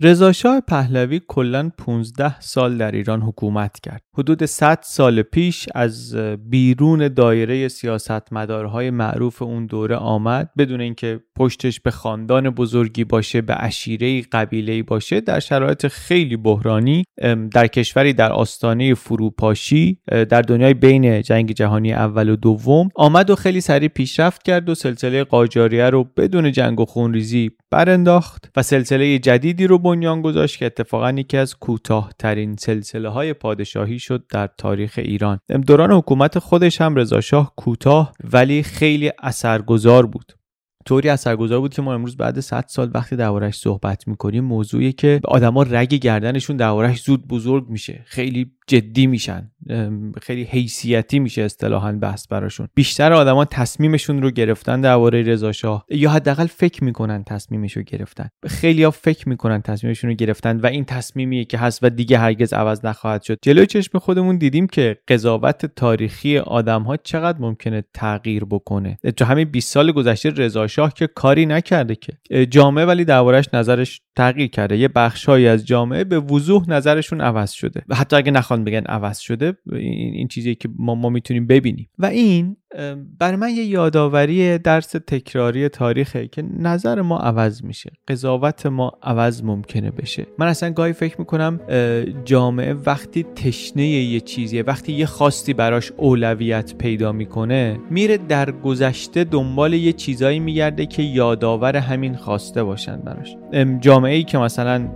رضا شاه پهلوی کلا 15 سال در ایران حکومت کرد. حدود 100 سال پیش از بیرون دایره سیاستمدارهای معروف اون دوره آمد بدون اینکه پشتش به خاندان بزرگی باشه به عشیره قبیله باشه در شرایط خیلی بحرانی در کشوری در آستانه فروپاشی در دنیای بین جنگ جهانی اول و دوم آمد و خیلی سریع پیشرفت کرد و سلسله قاجاریه رو بدون جنگ و خونریزی برانداخت و سلسله جدیدی رو بنیان گذاشت که اتفاقا یکی از کوتاهترین سلسله های پادشاهی شد در تاریخ ایران. دوران حکومت خودش هم رضاشاه کوتاه ولی خیلی اثرگذار بود. طوری اثرگذار بود که ما امروز بعد 100 سال وقتی دربارش صحبت می‌کنیم موضوعی که آدما رگ گردنشون دربارش زود بزرگ میشه. خیلی جدی میشن. خیلی حیثیتی میشه اصطلاحا بحث براشون. بیشتر آدما تصمیمشون رو گرفتن درباره رضا شاه یا حداقل فکر می‌کنن تصمیمش رو گرفتن. خیلی ها فکر می‌کنن تصمیمشون رو گرفتن و این تصمیمیه که هست و دیگه هرگز عوض نخواهد شد. جلوی چشم خودمون دیدیم که قضاوت تاریخی آدم ها چقدر ممکنه تغییر بکنه. تو همین 20 سال گذشته رضا شاه که کاری نکرده که. جامعه ولی دربارش نظرش تغییر کرده. یه بخشهایی از جامعه به وضوح نظرشون عوض شده. و حتی اگه نخوان بگن عوض شده این, این چیزی که ما, ما می‌تونیم ببینیم. و این برای من یه یادآوری درس تکراری تاریخه که نظر ما عوض میشه. قضاوت ما عوض ممکنه بشه. من اصلا گاهی فکر می‌کنم جامعه وقتی تشنه یه چیزیه وقتی یه خواستی براش اولویت پیدا می‌کنه میره در گذشته دنبال یه چیزایی میگرده که یادآور همین خواسته باشن براش. جامعه ای که مثلا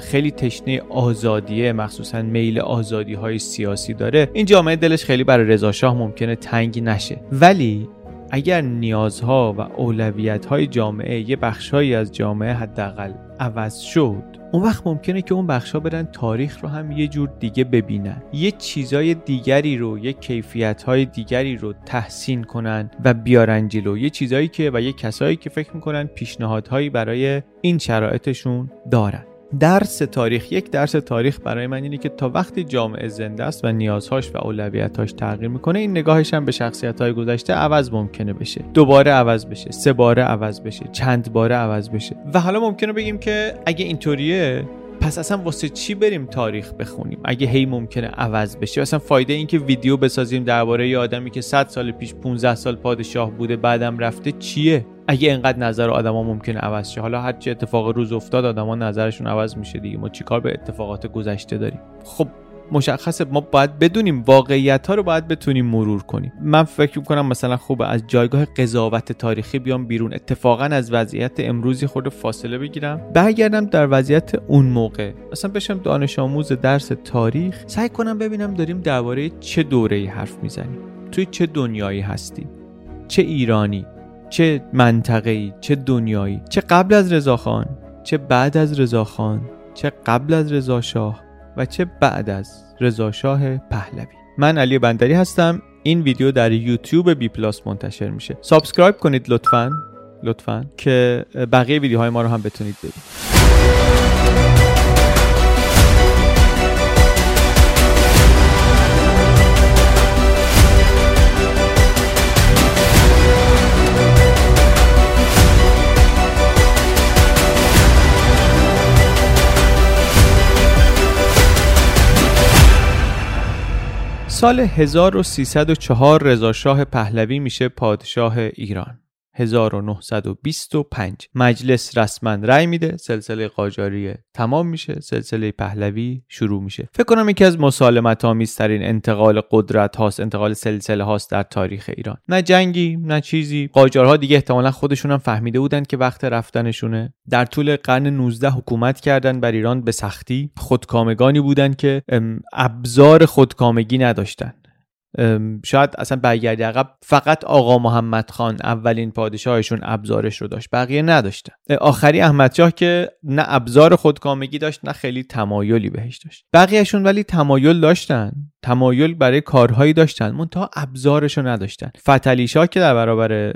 خیلی تشنه آزادیه مخصوصا میل آزادی های سیاسی داره. این جامعه دلش خیلی برای رضا شاه ممکنه تنگ نشه. ولی اگر نیازها و اولویت های جامعه یه بخشهایی از جامعه حداقل عوض شد اون وقت ممکنه که اون بخشها برن تاریخ رو هم یه جور دیگه ببینن. یه چیزای دیگری رو یه کیفیت های دیگری رو تحسین کنن و بیارن جلو. یه چیزایی که و یه کسایی که فکر می‌کنن پیشنهادهایی برای این شرایطشون دارن. درس تاریخ یک درس تاریخ برای من اینه که تا وقتی جامعه زنده است و نیازهاش و اولویتاش تغییر می‌کنه این نگاهش هم به شخصیت های گذشته عوض ممکنه بشه. دوباره عوض بشه سه باره عوض بشه چند باره عوض بشه. و حالا ممکنه بگیم که اگه اینطوریه پس اصلا واسه چی بریم تاریخ بخونیم؟ اگه هی ممکنه عوض بشه. اصلا فایده این که ویدیو بسازیم درباره یه آدمی که 100 سال پیش 15 سال پادشاه بوده بعدم رفته چیه؟ اگه اینقدر نظر آدما ممکنه عوض شه. حالا هر چی اتفاق روز افتاد آدما نظرشون عوض میشه دیگه. ما چیکار به اتفاقات گذشته داریم؟ خب مشخصه ما باید بدونیم واقعیت ها رو باید بتونیم مرور کنیم. من فکر می‌کنم مثلا خوبه از جایگاه قضاوت تاریخی بیام بیرون. اتفاقا از وضعیت امروزی خود فاصله بگیرم. برگردم در وضعیت اون موقع. مثلا بشم دانش آموز درس تاریخ سعی کنم ببینم داریم درباره چه دوره حرف می‌زنیم. توی چه دنیایی هستیم؟ چه ایرانی؟ چه منطقه‌ای؟ چه دنیایی؟ چه قبل از رضاخان چه بعد از رضاخان چه قبل از رضا شاه؟ و چه بعد از رضا شاه پهلوی. من علی بندری هستم. این ویدیو در یوتیوب B Plus منتشر میشه. subscribe کنید لطفا لطفا که بقیه ویدیوهای ما رو هم بتونید ببینید. سال 1304 رضاشاه پهلوی میشه پادشاه ایران. 1925 مجلس رسما رأی میده سلسله قاجاری تمام میشه سلسله پهلوی شروع میشه. فکر کنم یکی از مسالمت آمیزترین انتقال قدرت هاست انتقال سلسله هاست در تاریخ ایران. نه جنگی نه چیزی. قاجارها دیگه احتمالا خودشون هم فهمیده بودن که وقت رفتنشونه. در طول قرن 19 حکومت کردن بر ایران به سختی. خودکامگانی بودن که ابزار خودکامگی نداشتن. شاید اصلا برگردی عقب. فقط آقا محمد خان اولین پادشاهشون ابزارش رو داشت بقیه نداشتن. آخری احمد شاه که نه ابزار خودکامگی داشت نه خیلی تمایلی بهش داشت. بقیهشون ولی تمایل داشتن. تمایل برای کارهایی داشتن. منتها ابزارش رو نداشتن. فتلی شاه که در برابر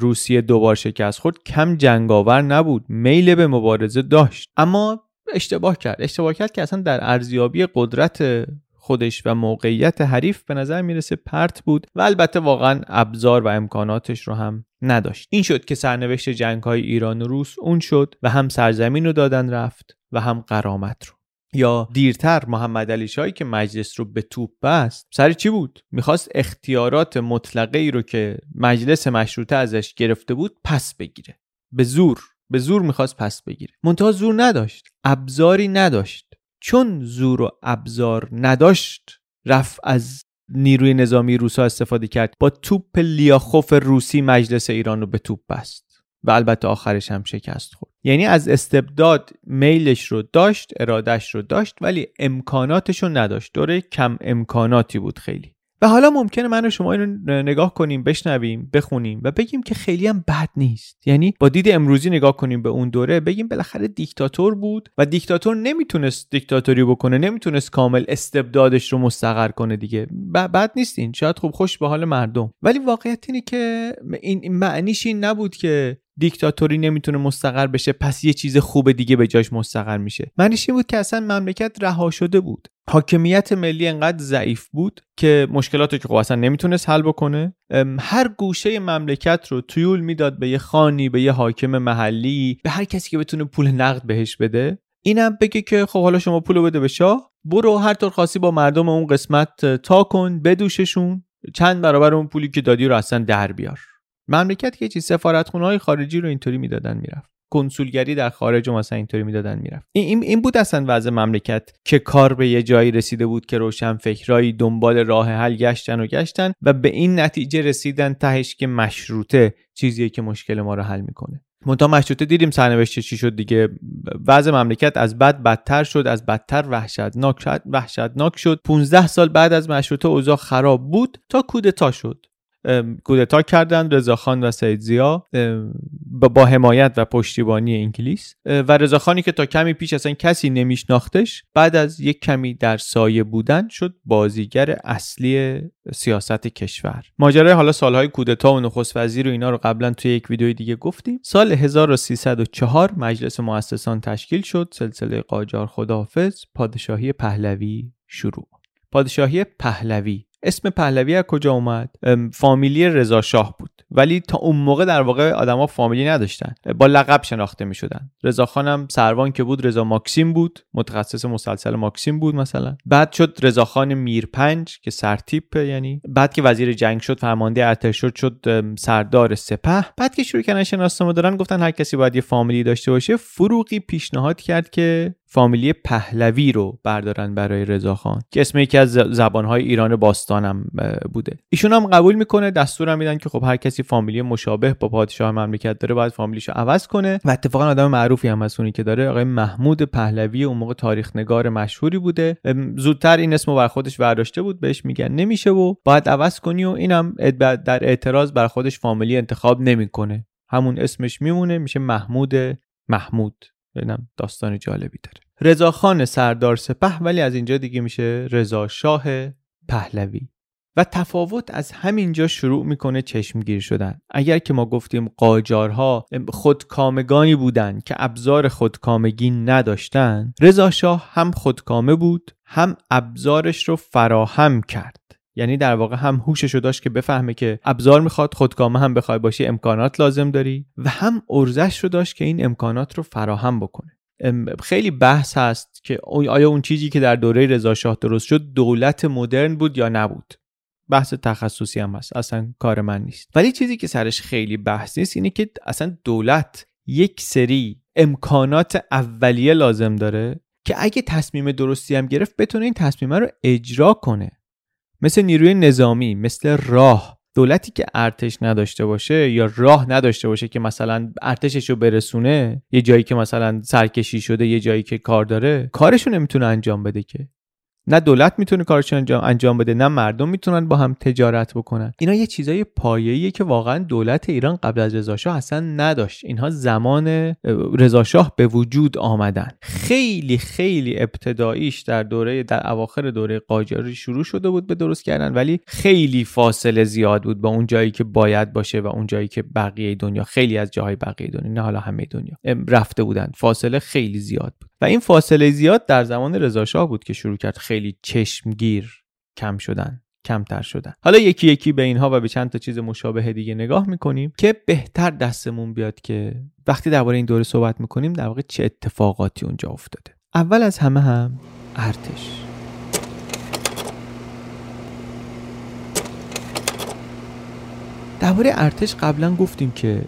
روسیه دوبار شکست خورد کم جنگاور نبود. میل به مبارزه داشت. اما اشتباه کرد. اشتباه کرد که اصلا در ارزیابی قدرت خودش و موقعیت حریف به نظر می‌رسه پرت بود و البته واقعا ابزار و امکاناتش رو هم نداشت. این شد که سرنوشت جنگ های ایران و روس اون شد و هم سرزمین رو دادن رفت و هم قرامت رو. یا دیرتر محمد علی شاهی که مجلس رو به توپ بست سر چی بود؟ می‌خواست اختیارات مطلقه ای رو که مجلس مشروطه ازش گرفته بود پس بگیره. به زور به زور می‌خواست پس بگیره. منتها زور نداشت. ابزاری نداشت. چون زور و ابزار نداشت رفت از نیروی نظامی روسا استفاده کرد. با توپ لیاخوف روسی مجلس ایران رو به توپ بست و البته آخرش هم شکست خورد. یعنی از استبداد میلش رو داشت ارادش رو داشت ولی امکاناتش رو نداشت. دوره کم امکاناتی بود خیلی. و حالا ممکنه من و شما اینو نگاه کنیم بشنویم بخونیم و بگیم که خیلی هم بد نیست. یعنی با دید امروزی نگاه کنیم به اون دوره بگیم بالاخره دیکتاتور بود و دیکتاتور نمی‌تونست دیکتاتوری بکنه نمی‌تونست کامل استبدادش رو مستقر کنه دیگه. بد نیست این شاید خوب خوش به حال مردم. ولی واقعیت اینه که این معنیش این نبود که دیکتاتوری نمی‌تونه مستقر بشه پس یه چیز خوب دیگه به جاش مستقر میشه. معنیش این بود که اصلا مملکت رها شده بود. حاکمیت ملی انقدر ضعیف بود که مشکلات که خب اصلا نمی‌تونست حل بکنه. هر گوشه مملکت رو تویول می‌داد به یه خانی به یه حاکم محلی به هر کسی که بتونه پول نقد بهش بده. اینم بگه که خب حالا شما پول بده به شاه. برو هر طور خاصی با مردم اون قسمت تا کن بدوششون. چند برابر اون پولی که دادی رو اصلا در بیار. مملکت که چی سفارتخونه های خارجی رو اینطوری می‌دادن می‌رفت. کنسولگری در خارج و مثلا اینطوری می‌دادن می‌رفت. این این بود اصلا وضع مملکت که کار به یه جایی رسیده بود که روشن فکرایی دنبال راه حل گشتن و گشتن و به این نتیجه رسیدن تهش که مشروطه چیزیه که مشکل ما رو حل می‌کنه. منتها مشروطه دیدیم سرنوشت چی شد دیگه. وضع مملکت از بد بدتر شد از بدتر وحشتناک شد وحشتناک شد. 15 سال بعد از مشروطه اوضاع خراب بود تا کودتا شد. کودتا کردند رضاخان و سید زیا با حمایت و پشتیبانی انگلیس. و رضاخانی که تا کمی پیش اصلا کسی نمیشناختش بعد از یک کمی در سایه بودن شد بازیگر اصلی سیاست کشور. ماجرای حالا سالهای کودتا و نخست وزیر و اینا رو قبلا توی یک ویدیوی دیگه گفتیم. سال 1304 مجلس مؤسسان تشکیل شد. سلسله قاجار خداحافظ پادشاهی پهلوی شروع. پادشاهی پهلوی. اسم پهلوی از کجا اومد؟ فامیلی رضا شاه بود. ولی تا اون موقع در واقع آدما فامیلی نداشتن. با لقب شناخته می شدن رضا خانم سروان که بود رضا ماکسیم بود. متخصص مسلسل ماکسیم بود مثلا. بعد شد رضا خان میرپنج که سرتیپ یعنی بعد که وزیر جنگ شد فرمانده ارتش شد شد سردار سپه. بعد که شروع کردن شناسنامه دارن گفتن هر کسی باید یه فامیلی داشته باشه فروغی پیشنهاد کرد که فامیلی پهلوی رو بردارن برای رضاخان که اسم یکی از زبانهای ایران باستانم بوده. ایشون هم قبول می‌کنه دستور میدن که خب هر کسی فامیلی مشابه با پادشاه مملکت داره باید فامیلیشو عوض کنه. و اتفاقا آدم معروفی هم از اونی که داره آقای محمود پهلوی اون موقع تاریخ نگار مشهوری بوده. زودتر این اسمو بر خودش برداشته بود بهش میگن نمیشه و باید عوض کنی و اینم در اعتراض بر خودش فامیلی انتخاب نمی‌کنه. همون اسمش میمونه میشه محمود محمود. ببینم داستان جالبی داره. رضا خان سردار سپه ولی از اینجا دیگه میشه رضا شاه پهلوی. و تفاوت از همینجا شروع می‌کنه چشمگیر شدن. اگر که ما گفتیم قاجارها خودکامگانی بودند که ابزار خودکامگی نداشتن رضا شاه هم خودکامه بود هم ابزارش رو فراهم کرد. یعنی در واقع هم هوشش رو داشت که بفهمه که ابزار می‌خواد خودکامه هم بخوای باشی امکانات لازم داری و هم ارزش رو داشت که این امکانات رو فراهم بکنه. خیلی بحث هست که آیا اون چیزی که در دوره رضا شاه درست شد دولت مدرن بود یا نبود؟ بحث تخصصی هم هست اصلا کار من نیست. ولی چیزی که سرش خیلی بحث نیست اینه که اصلا دولت یک سری امکانات اولیه لازم داره که اگه تصمیم درستی هم گرفت بتونه این تصمیم رو اجرا کنه. مثل نیروی نظامی مثل راه. دولتی که ارتش نداشته باشه یا راه نداشته باشه که مثلا ارتشش رو برسونه یه جایی که مثلا سرکشی شده یه جایی که کار داره کارشو نمی‌تونه انجام بده که. نه دولت می‌تونه کارش انجام انجام بده نه مردم می‌تونن با هم تجارت بکنن. اینا یه چیزای پایه‌ایه که واقعا دولت ایران قبل از رضا شاه اصلا نداشت. اینها زمان رضا شاه به وجود آمدن. خیلی خیلی ابتداییش در دوره در اواخر دوره قاجاری شروع شده بود به درست کردن ولی خیلی فاصله زیاد بود با اون جایی که باید باشه و اون جایی که بقیه دنیا خیلی از جاهای بقیه دنیا نه حالا همه دنیا رفته بودن. فاصله خیلی زیاد بود. و این فاصله زیاد در زمان رضا شاه بود که شروع کرد خیلی چشمگیر کم شدن کمتر شدن. حالا یکی یکی به اینها و به چند تا چیز مشابه دیگه نگاه می‌کنیم که بهتر دستمون بیاد که وقتی درباره این دوره صحبت می‌کنیم در واقع چه اتفاقاتی اونجا افتاده. اول از همه هم ارتش. درباره ارتش قبلا گفتیم که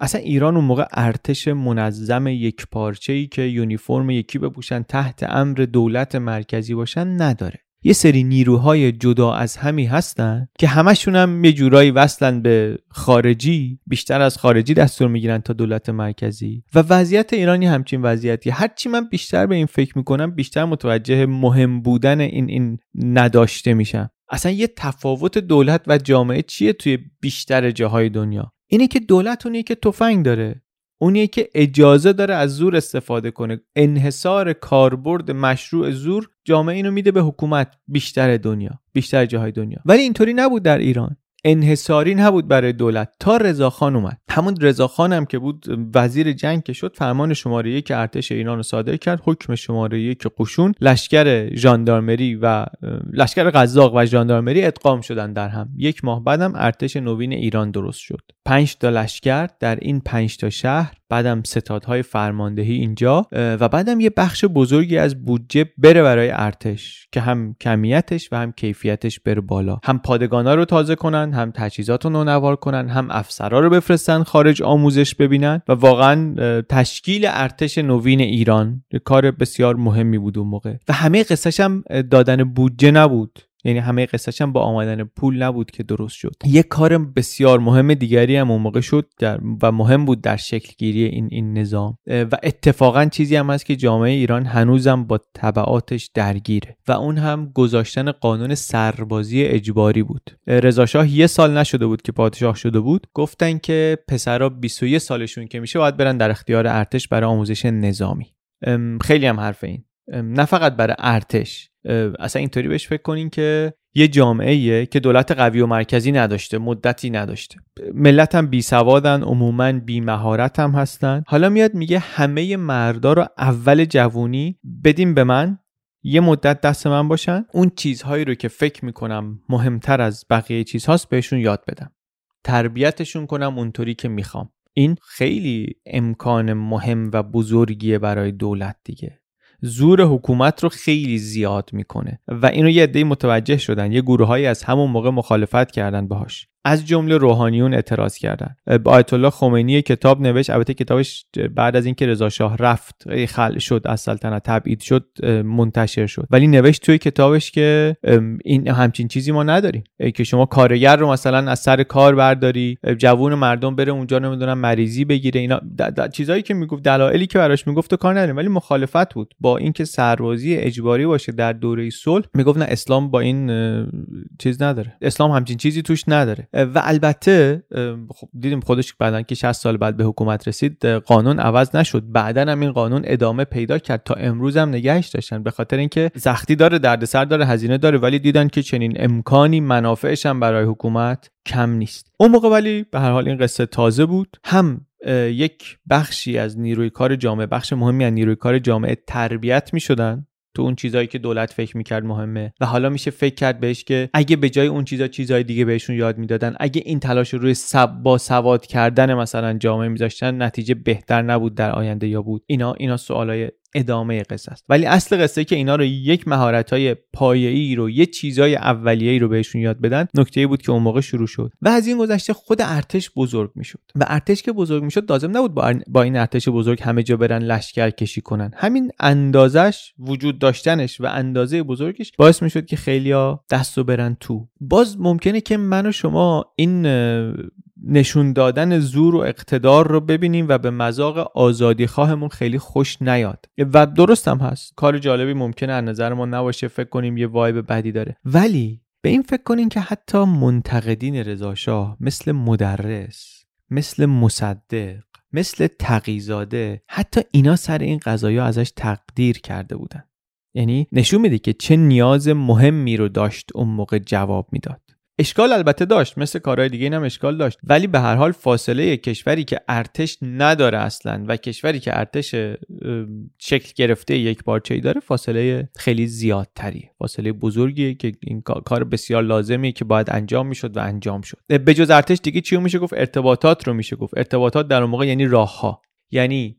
اصلا ایران اون موقع ارتش منظم یک پارچه ای که یونیفرم یکی بپوشن تحت امر دولت مرکزی باشن نداره. یه سری نیروهای جدا از همی هستن که همشون هم یه جورایی وصلن به خارجی بیشتر از خارجی دستور می‌گیرن تا دولت مرکزی. و وضعیت ایرانی همچین وضعیتی هرچی من بیشتر به این فکر می‌کنم بیشتر متوجه مهم بودن این این نداشته میشم. اصلا یه تفاوت دولت و جامعه چیه توی بیشتر جاهای دنیا؟ اینه که دولت اونیه که تفنگ داره. اونیه که اجازه داره از زور استفاده کنه. انحصار کاربرد مشروع زور جامعه اینو میده به حکومت بیشتر دنیا بیشتر جاهای دنیا. ولی اینطوری نبود در ایران. انحصاری نبود برای دولت. تا رضاخان اومد. همون رضاخان هم که بود وزیر جنگ که شد فرمان شماره یک ارتش ایران رو صادر کرد. حکم شماره یک قشون لشکر ژاندارمری و لشکر قزاق و ژاندارمری ادغام شدن در هم. یک ماه بعدم ارتش نوین ایران درست شد. پنج تا لشکر در این پنج تا شهر بعدم ستادهای فرماندهی اینجا و بعدم یه بخش بزرگی از بودجه بره برای ارتش که هم کمیتش و هم کیفیتش بره بالا. هم پادگانا رو تازه کنن هم تجهیزات رو نونوار کنن هم افسرا رو بفرستن خارج آموزش ببینن. و واقعا تشکیل ارتش نوین ایران کار بسیار مهمی بود اون موقع. و همه قصهش هم دادن بودجه نبود. یعنی همه قصهش هم با آمدن پول نبود که درست شد. یک کار بسیار مهم دیگری هم اون موقع شد در و مهم بود در شکل گیری این این نظام. و اتفاقا چیزی هم هست که جامعه ایران هنوزم با طبعاتش درگیره و اون هم گذاشتن قانون سربازی اجباری بود. رضا شاه یه سال نشده بود که پادشاه شده بود. گفتن که پسرا 21 سالشون که میشه باید برن در اختیار ارتش برای آموزش نظامی. خیلی هم حرف این. نه فقط برای ارتش. اصلا اینطوری بهش فکر کنین که یه جامعه که دولت قوی و مرکزی نداشته مدتی نداشته. ملت هم بی سوادن عموما بی مهارت هم هستن. حالا میاد میگه همه مردا رو اول جوونی بدیم به من یه مدت دست من باشن. اون چیزهایی رو که فکر می‌کنم مهمتر از بقیه چیزهاست بهشون یاد بدم. تربیتشون کنم اونطوری که می‌خوام. این خیلی امکان مهم و بزرگیه برای دولت دیگه. زور حکومت رو خیلی زیاد می‌کنه. و اینو یه عده‌ای متوجه شدن. یه گروههایی از همون موقع مخالفت کردن باهاش. از جمله روحانیون اعتراض کردن. آیت الله خمینی کتاب نوشت البته کتابش بعد از اینکه رضا شاه رفت خل شد از سلطنت تبعید شد منتشر شد. ولی نوشت توی کتابش که این همچین چیزی ما نداریم. که شما کارگر رو مثلا از سر کار برداری جوون مردم بره اونجا نمی‌دونم مریضی بگیره اینا چیزایی که می‌گفت دلایلی که براش می‌گفت کار نداریم. ولی مخالفت بود با اینکه سربازی اجباری باشه در دوره صلح. می‌گفت نه اسلام با این چیز نداره. اسلام همچین چیزی توش نداره. و البته خب دیدیم خودش بعدا که 60 سال بعد به حکومت رسید قانون عوض نشد. بعدا هم این قانون ادامه پیدا کرد. تا امروز هم نگهش داشتن. به خاطر اینکه سختی داره دردسر داره هزینه داره ولی دیدن که چنین امکانی منافعش هم برای حکومت کم نیست. اون موقع ولی به هر حال این قصه تازه بود. هم یک بخشی از نیروی کار جامعه بخش مهمی از نیروی کار جامعه تربیت می شدن تو اون چیزایی که دولت فکر می‌کرد مهمه. و حالا میشه فکر کرد بهش که اگه به جای اون چیزا چیزای دیگه بهشون یاد می‌دادن اگه این تلاش رو روی سب با سواد کردن مثلا جامعه میذاشتن نتیجه بهتر نبود در آینده یا بود. اینا اینا سوالای ادامه قصه است. ولی اصل قصه که اینا رو یک مهارت های پایه‌ای رو یه چیزای اولیه‌ای رو بهشون یاد بدن نکته بود که اون موقع شروع شد. و از این گذشته خود ارتش بزرگ می‌شد. و ارتش که بزرگ می‌شد لازم نبود با, با این ارتش بزرگ همه جا برن لشکر کشی کنن. همین اندازش وجود داشتنش و اندازه بزرگش باعث می‌شد که خیلیا دستو برن تو. باز ممکنه که من و شما این نشون دادن زور و اقتدار رو ببینیم و به مذاق آزادی خواهمون خیلی خوش نیاد. و درست هم هست. کار جالبی ممکنه از نظر ما نباشه فکر کنیم یه وایب بدی داره. ولی به این فکر کنیم که حتی منتقدین رضاشاه مثل مدرس مثل مصدق مثل تقیزاده حتی اینا سر این قضایا ازش تقدیر کرده بودن. یعنی نشون میده که چه نیاز مهمی رو داشت اون موقع جواب می‌داد. اشکال البته داشت مثل کارهای دیگه اینم اشکال داشت. ولی به هر حال فاصله کشوری که ارتش نداره اصلا و کشوری که ارتش شکل گرفته یک بارچه ای داره فاصله خیلی زیادتری. فاصله بزرگیه که این کار بسیار لازمیه که باید انجام می‌شد و انجام شد. به جز ارتش دیگه چی میشه گفت؟ ارتباطات رو میشه گفت. ارتباطات در اون موقع یعنی راه ها یعنی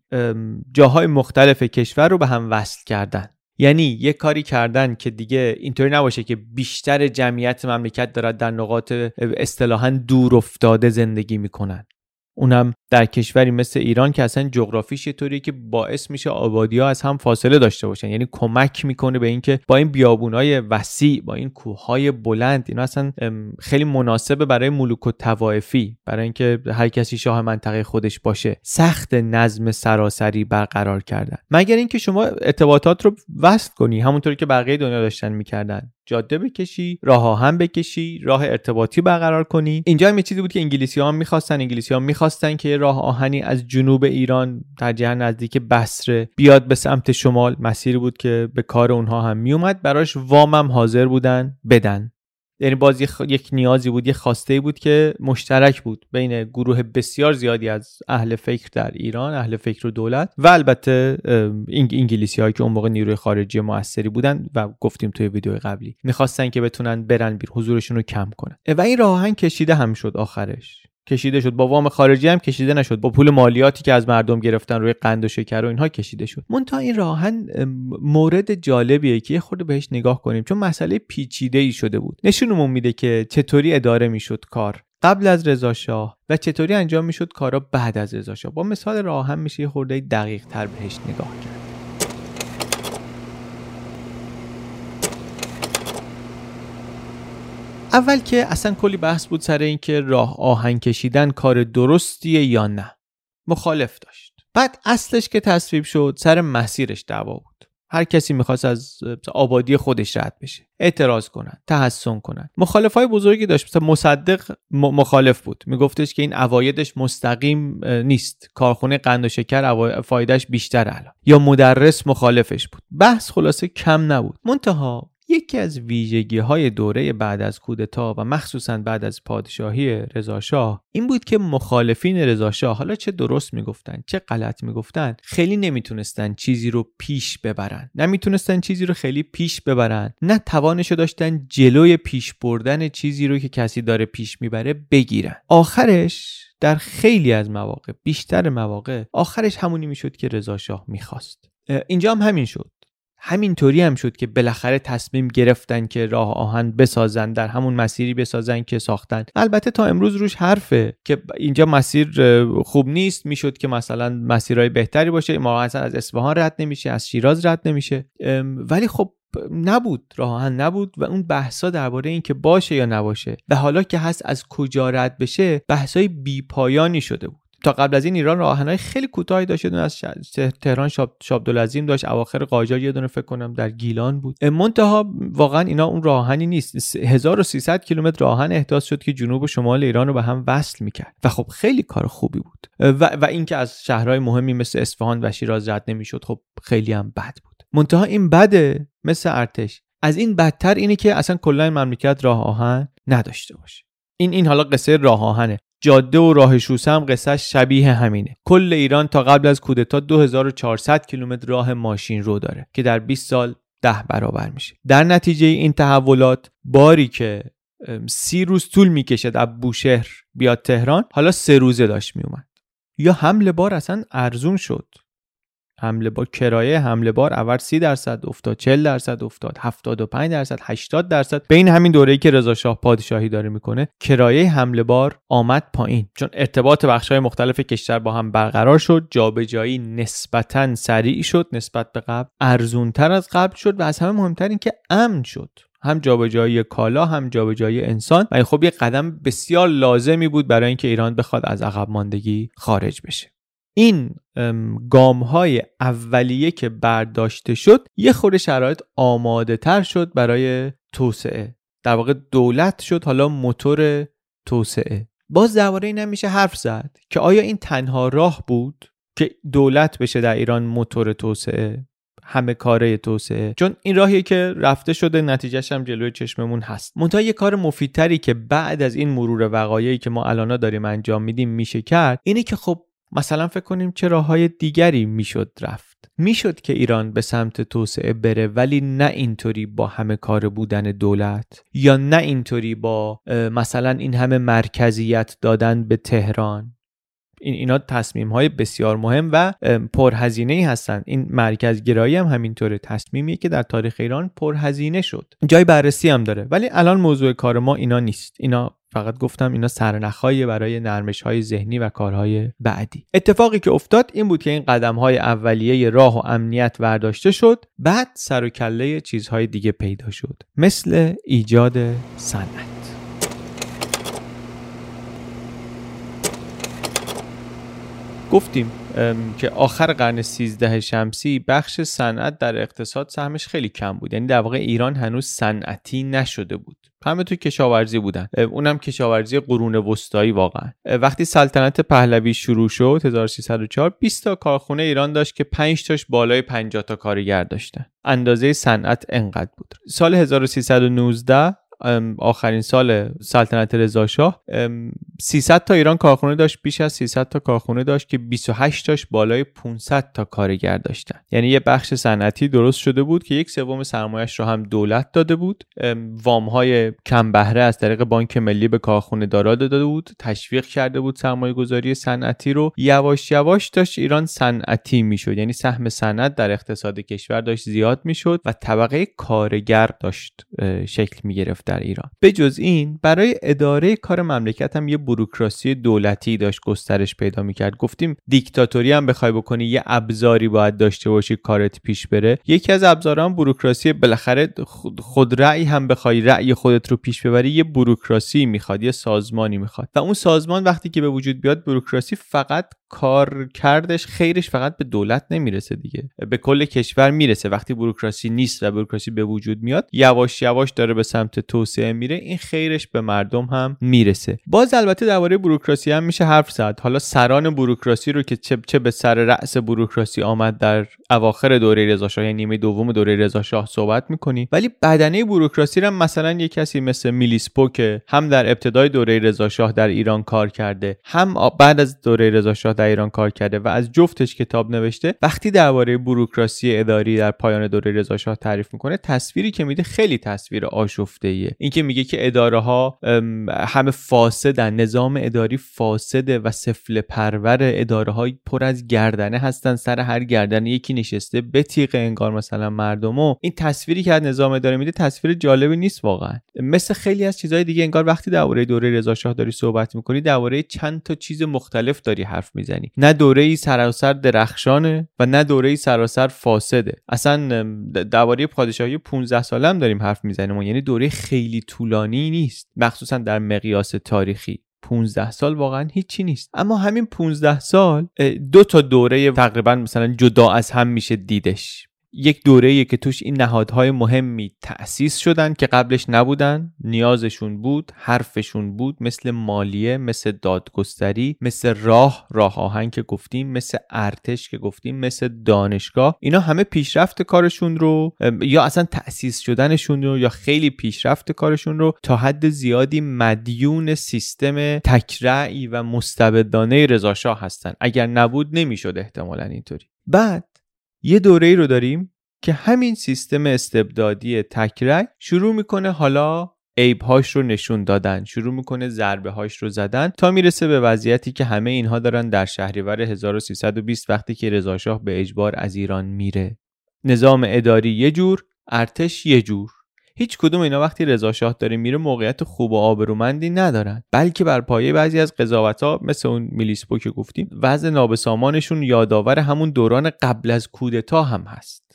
جاهای مختلف کشور رو به هم وصل کردن. یعنی یه کاری کردن که دیگه اینطوری نباشه که بیشتر جمعیت مملکت دارد در نقاط اصطلاحا دور افتاده زندگی می‌کنن. اونم در کشوری مثل ایران که اصلا جغرافیش یه طوریه که باعث میشه آبادی ها از هم فاصله داشته باشن. یعنی کمک می‌کنه به اینکه با این بیابونای وسیع با این کوههای بلند اینا اصلا خیلی مناسبه برای ملوک و توائفی برای اینکه هر کسی شاه منطقه خودش باشه سخت نظم سراسری برقرار کردن. مگر اینکه شما ارتباطات رو وصل کنی همونطوری که بقیه دنیا داشتن می‌کردن. جاده بکشی راه هم بکشی راه ارتباطی برقرار کنی. اینجا هم یه چیزی بود که انگلیسی ها می‌خواستن انگلیسی ها می‌خواستن که راه آهنی از جنوب ایران جهت نزدیک بسره بیاد به سمت شمال. مسیری بود که به کار اونها هم میومد براش وامم حاضر بودن بدن. یعنی باز یک نیازی بود یه خواسته بود که مشترک بود بین گروه بسیار زیادی از اهل فکر در ایران اهل فکر و دولت و البته انگلیسی هایی که اون موقع نیروی خارجی موثری بودن و گفتیم توی ویدیو قبلی. می‌خواستن که بتونن برن بیر حضورشون رو کم کنن. و این راهن کشیده هم شد آخرش. کشیده شد. با وام خارجی هم کشیده نشد. با پول مالیاتی که از مردم گرفتن روی قند و شکر و اینها کشیده شد. تا این راهن مورد جالبیه که خورده بهش نگاه کنیم. چون مسئله پیچیده ای شده بود. نشونمون میده که چطوری اداره می‌شد کار قبل از رضا شاه و چطوری انجام می‌شد کارا بعد از رضا شاه. با مثال راهن میشه یه خورده دقیق تر بهش نگاه کرد. اول که اصلا کلی بحث بود سر اینکه راه آهن کشیدن کار درستیه یا نه. مخالف داشت. بعد اصلش که تصویب شد سر مسیرش دعوا بود. هر کسی می‌خواست از آبادی خودش رد بشه. اعتراض کنن تحسن کنن. مخالف های بزرگی داشت. مثلا مصدق مخالف بود. میگفتش که این اوایدش مستقیم نیست. کارخونه قند و شکر فایدهش بیشتر الان. یا مدرس مخالفش بود. بحث خلاصه کم نبود. منتها یکی از ویژگی های دوره بعد از کودتا و مخصوصا بعد از پادشاهی رضاشاه این بود که مخالفین رضاشاه حالا چه درست می‌گفتن چه غلط می‌گفتن خیلی نمی‌تونستن چیزی رو پیش ببرن. نمی‌تونستن چیزی رو خیلی پیش ببرن نه توانشو داشتن جلوی پیش بردن چیزی رو که کسی داره پیش می‌بره بگیرن. آخرش در خیلی از مواقع بیشتر مواقع آخرش همونی می‌شد که رضاشاه می‌خواست. اینجا هم همین شد. همینطوری هم شد که بالاخره تصمیم گرفتن که راه آهن بسازن در همون مسیری بسازن که ساختن. البته تا امروز روش حرفه که اینجا مسیر خوب نیست. می‌شد که مثلا مسیرهای بهتری باشه ما اصلا از اصفهان رد نمیشه از شیراز رد نمیشه. ولی خب نبود راه آهن نبود و اون بحثا درباره این که باشه یا نباشه. و حالا که هست از کجا رد بشه بحثای بیپایانی شده بود. تا قبل از این ایران راهنهای خیلی کوتاهی داشت یه از تهران شاب شابدالعظیم داشت اواخر قاجار یه دونه فکر کنم در گیلان بود. منتها واقعا اینا اون راهنی نیست. 1300 کیلومتر راهن احداث شد که جنوب و شمال ایران رو به هم وصل می‌کرد. و خب خیلی کار خوبی بود. و, و اینکه از شهرهای مهمی مثل اصفهان و شیراز رد نمی‌شد خب خیلی هم بد بود. منتها این بده مثل ارتش. از این بدتر اینه که اصلا کلا مملکت راه آهن نداشته باشه. این این حالا قصه راه آهنه. جاده و راه شوسه هم قصه شبیه همینه. کل ایران تا قبل از کودتا 2400 کیلومتر راه ماشین رو داره که در 20 سال ده برابر میشه. در نتیجه این تحولات باری که سی روز طول می‌کشد از بوشهر بیاد تهران حالا سه روزه داشت میومد یا حمل بار اصلا ارزون شد. حمله بار کرایه حمله بار اول 30 درصد افتاد 40 درصد افتاد 75 درصد 80 درصد. بین همین دوره‌ای که رضا شاه پادشاهی داره می‌کنه کرایه حمله بار آمد پایین. چون ارتباط بخش‌های مختلف کشور با هم برقرار شد جابجایی نسبتا سریع شد نسبت به قبل ارزونتر از قبل شد و از همه مهمتر این که امن شد. هم جابجایی کالا هم جابجایی انسان. و خب یه قدم بسیار لازمی بود برای اینکه ایران بخواد از عقب ماندگی خارج بشه. این گام های اولیه که برداشته شد یه خورده شرایط آماده تر شد برای توسعه. در واقع دولت شد حالا موتور توسعه. باز درباره این میشه حرف زد که آیا این تنها راه بود که دولت بشه در ایران موتور توسعه همه کاره توسعه؟ چون این راهی که رفته شده نتیجهش هم جلوی چشممون هست. منتها یه کار مفیدتری که بعد از این مرور وقایعی که ما الانا داریم انجام میدیم میشه کرد اینه که خب مثلا فکر کنیم چه راههای دیگری می‌شد رفت. می‌شد که ایران به سمت توسعه بره ولی نه اینطوری با همه کار بودن دولت یا نه اینطوری با مثلا این همه مرکزیت دادن به تهران. این اینا تصمیم های بسیار مهم و پرهزینه ای هستند این مرکز گرایی هم همینطوره. تصمیمیه که در تاریخ ایران پرهزینه شد. جای بررسی هم داره. ولی الان موضوع کار ما اینا نیست. اینا فقط گفتم اینا سرنخهای برای نرمش های ذهنی و کارهای بعدی. اتفاقی که افتاد این بود که این قدم های اولیه راه و امنیت ورداشته شد. بعد سر و کله چیزهای دیگه پیدا شد. مثل ایجاد صنعت. گفتیم که آخر قرن 13 شمسی بخش صنعت در اقتصاد سهمش خیلی کم بود. یعنی در واقع ایران هنوز صنعتی نشده بود. همه تو کشاورزی بودن. اونم کشاورزی قرون وسطایی واقعا. وقتی سلطنت پهلوی شروع شد 1304 20 تا کارخونه ایران داشت که 5 تاش بالای 50 تا کارگر داشتن. اندازه صنعت انقدر بود. سال 1319 آخرین سال سلطنت رضا شاه. 300 تا ایران کارخونه داشت بیش از 300 تا کارخونه داشت که 28 تاش بالای 500 تا کارگر داشتن. یعنی یه بخش صنعتی درست شده بود که یک سوم سرمایش رو هم دولت داده بود. وام های کم بهره از طریق بانک ملی به کارخونه دارا داده بود. تشویق کرده بود سرمایه گذاری صنعتی رو. یواش یواش داشت ایران صنعتی می‌شد. یعنی سهم صنعت در اقتصاد کشور داشت زیاد می‌شد و طبقه کارگر داشت شکل می گرفت در ایران. به جز این برای اداره کار مملکت هم یه بروکراسی دولتی داشت گسترش پیدا می‌کرد. گفتیم دیکتاتوری هم بخوای بکنی یه ابزاری باید داشته باشی کارت پیش بره. یکی از ابزاران بروکراسی بالاخره خود رأی هم بخوای رأی خودت رو پیش ببری یه بروکراسی می‌خواد یه سازمانی می‌خواد. و اون سازمان وقتی که به وجود بیاد بروکراسی فقط کار کردش خیرش فقط به دولت نمی‌رسه دیگه. به کل کشور می‌رسه. وقتی بروکراسی نیست و بروکراسی به وجود میاد یواش یواش داره به سمت توسعه میره این خیرش به مردم هم می‌رسه. باز البته درباره بروکراسی هم میشه حرف زد. حالا سران بروکراسی رو که چه, چه به سر رأس بروکراسی آمد در اواخر دوره رضا یعنی نیمه دوم دوره رضا شاه صحبت می‌کنی. ولی بدنه بروکراسی هم مثلا یه کسی مثل میلیسپو که هم در ابتدای دوره رضا شاه در ایران کار کرده هم بعد از دوره رضا شاه در ایران کار کرده و از جفتش کتاب نوشته وقتی درباره بروکراسی اداری در پایان دوره رضا شاه تعریف می‌کنه تصویری که میده خیلی تصویر آشفته ایه اینکه میگه که اداره ها همه فاسدن نظام اداری فاسده و سفل پرور اداره های پر از گردنه هستن سر هر گردنه یکی نشسته به تیغ انگار مثلا مردم و این تصویری که از نظام اداره میده تصویر جالبی نیست واقعا. مثل خیلی از چیزهای دیگه انگار وقتی درباره دوره رضا شاه داری صحبت می‌کنی درباره چند تا چیز مختلف داری حرف می‌زنی. نه دوره ای سراسر درخشانه و نه دوره ای سراسر فاسده. اصلا درباره پادشاهی 15 ساله هم داریم حرف می‌زنیم یعنی دوره خیلی طولانی نیست. مخصوصا در مقیاس تاریخی. 15 سال واقعا هیچی نیست. اما همین 15 سال دو تا دوره تقریبا مثلا جدا از هم میشه دیدش. یک دوره که توش این نهادهای مهمی تأسیس شدن که قبلش نبودن. نیازشون بود حرفشون بود مثل مالیه مثل دادگستری مثل راه راه آهنگ که گفتیم مثل ارتش که گفتیم مثل دانشگاه. اینا همه پیشرفت کارشون رو یا اصلا تأسیس شدنشون رو یا خیلی پیشرفت کارشون رو تا حد زیادی مدیون سیستم تکرعی و مستبدانه رضاشاه هستن. اگر نبود نمی‌شد احتمالا اینطوری. بعد یه دوره ای رو داریم که همین سیستم استبدادی تکرک شروع می‌کنه حالا هاش رو نشون دادن شروع می‌کنه ضربه هاش رو زدن تا می‌رسه به وضعیتی که همه اینها دارن در شهریور 1320 وقتی که رضاشاه به اجبار از ایران میره. نظام اداری یه جور ارتش یه جور. هیچ کدوم اینا وقتی رضا شاه داره میره موقعیت خوب و آبرومندی ندارن. بلکه بر پایه بعضی از قضاوت ها مثل اون میلیسپو که گفتیم وضع نابسامانشون یادآور همون دوران قبل از کودتا هم هست.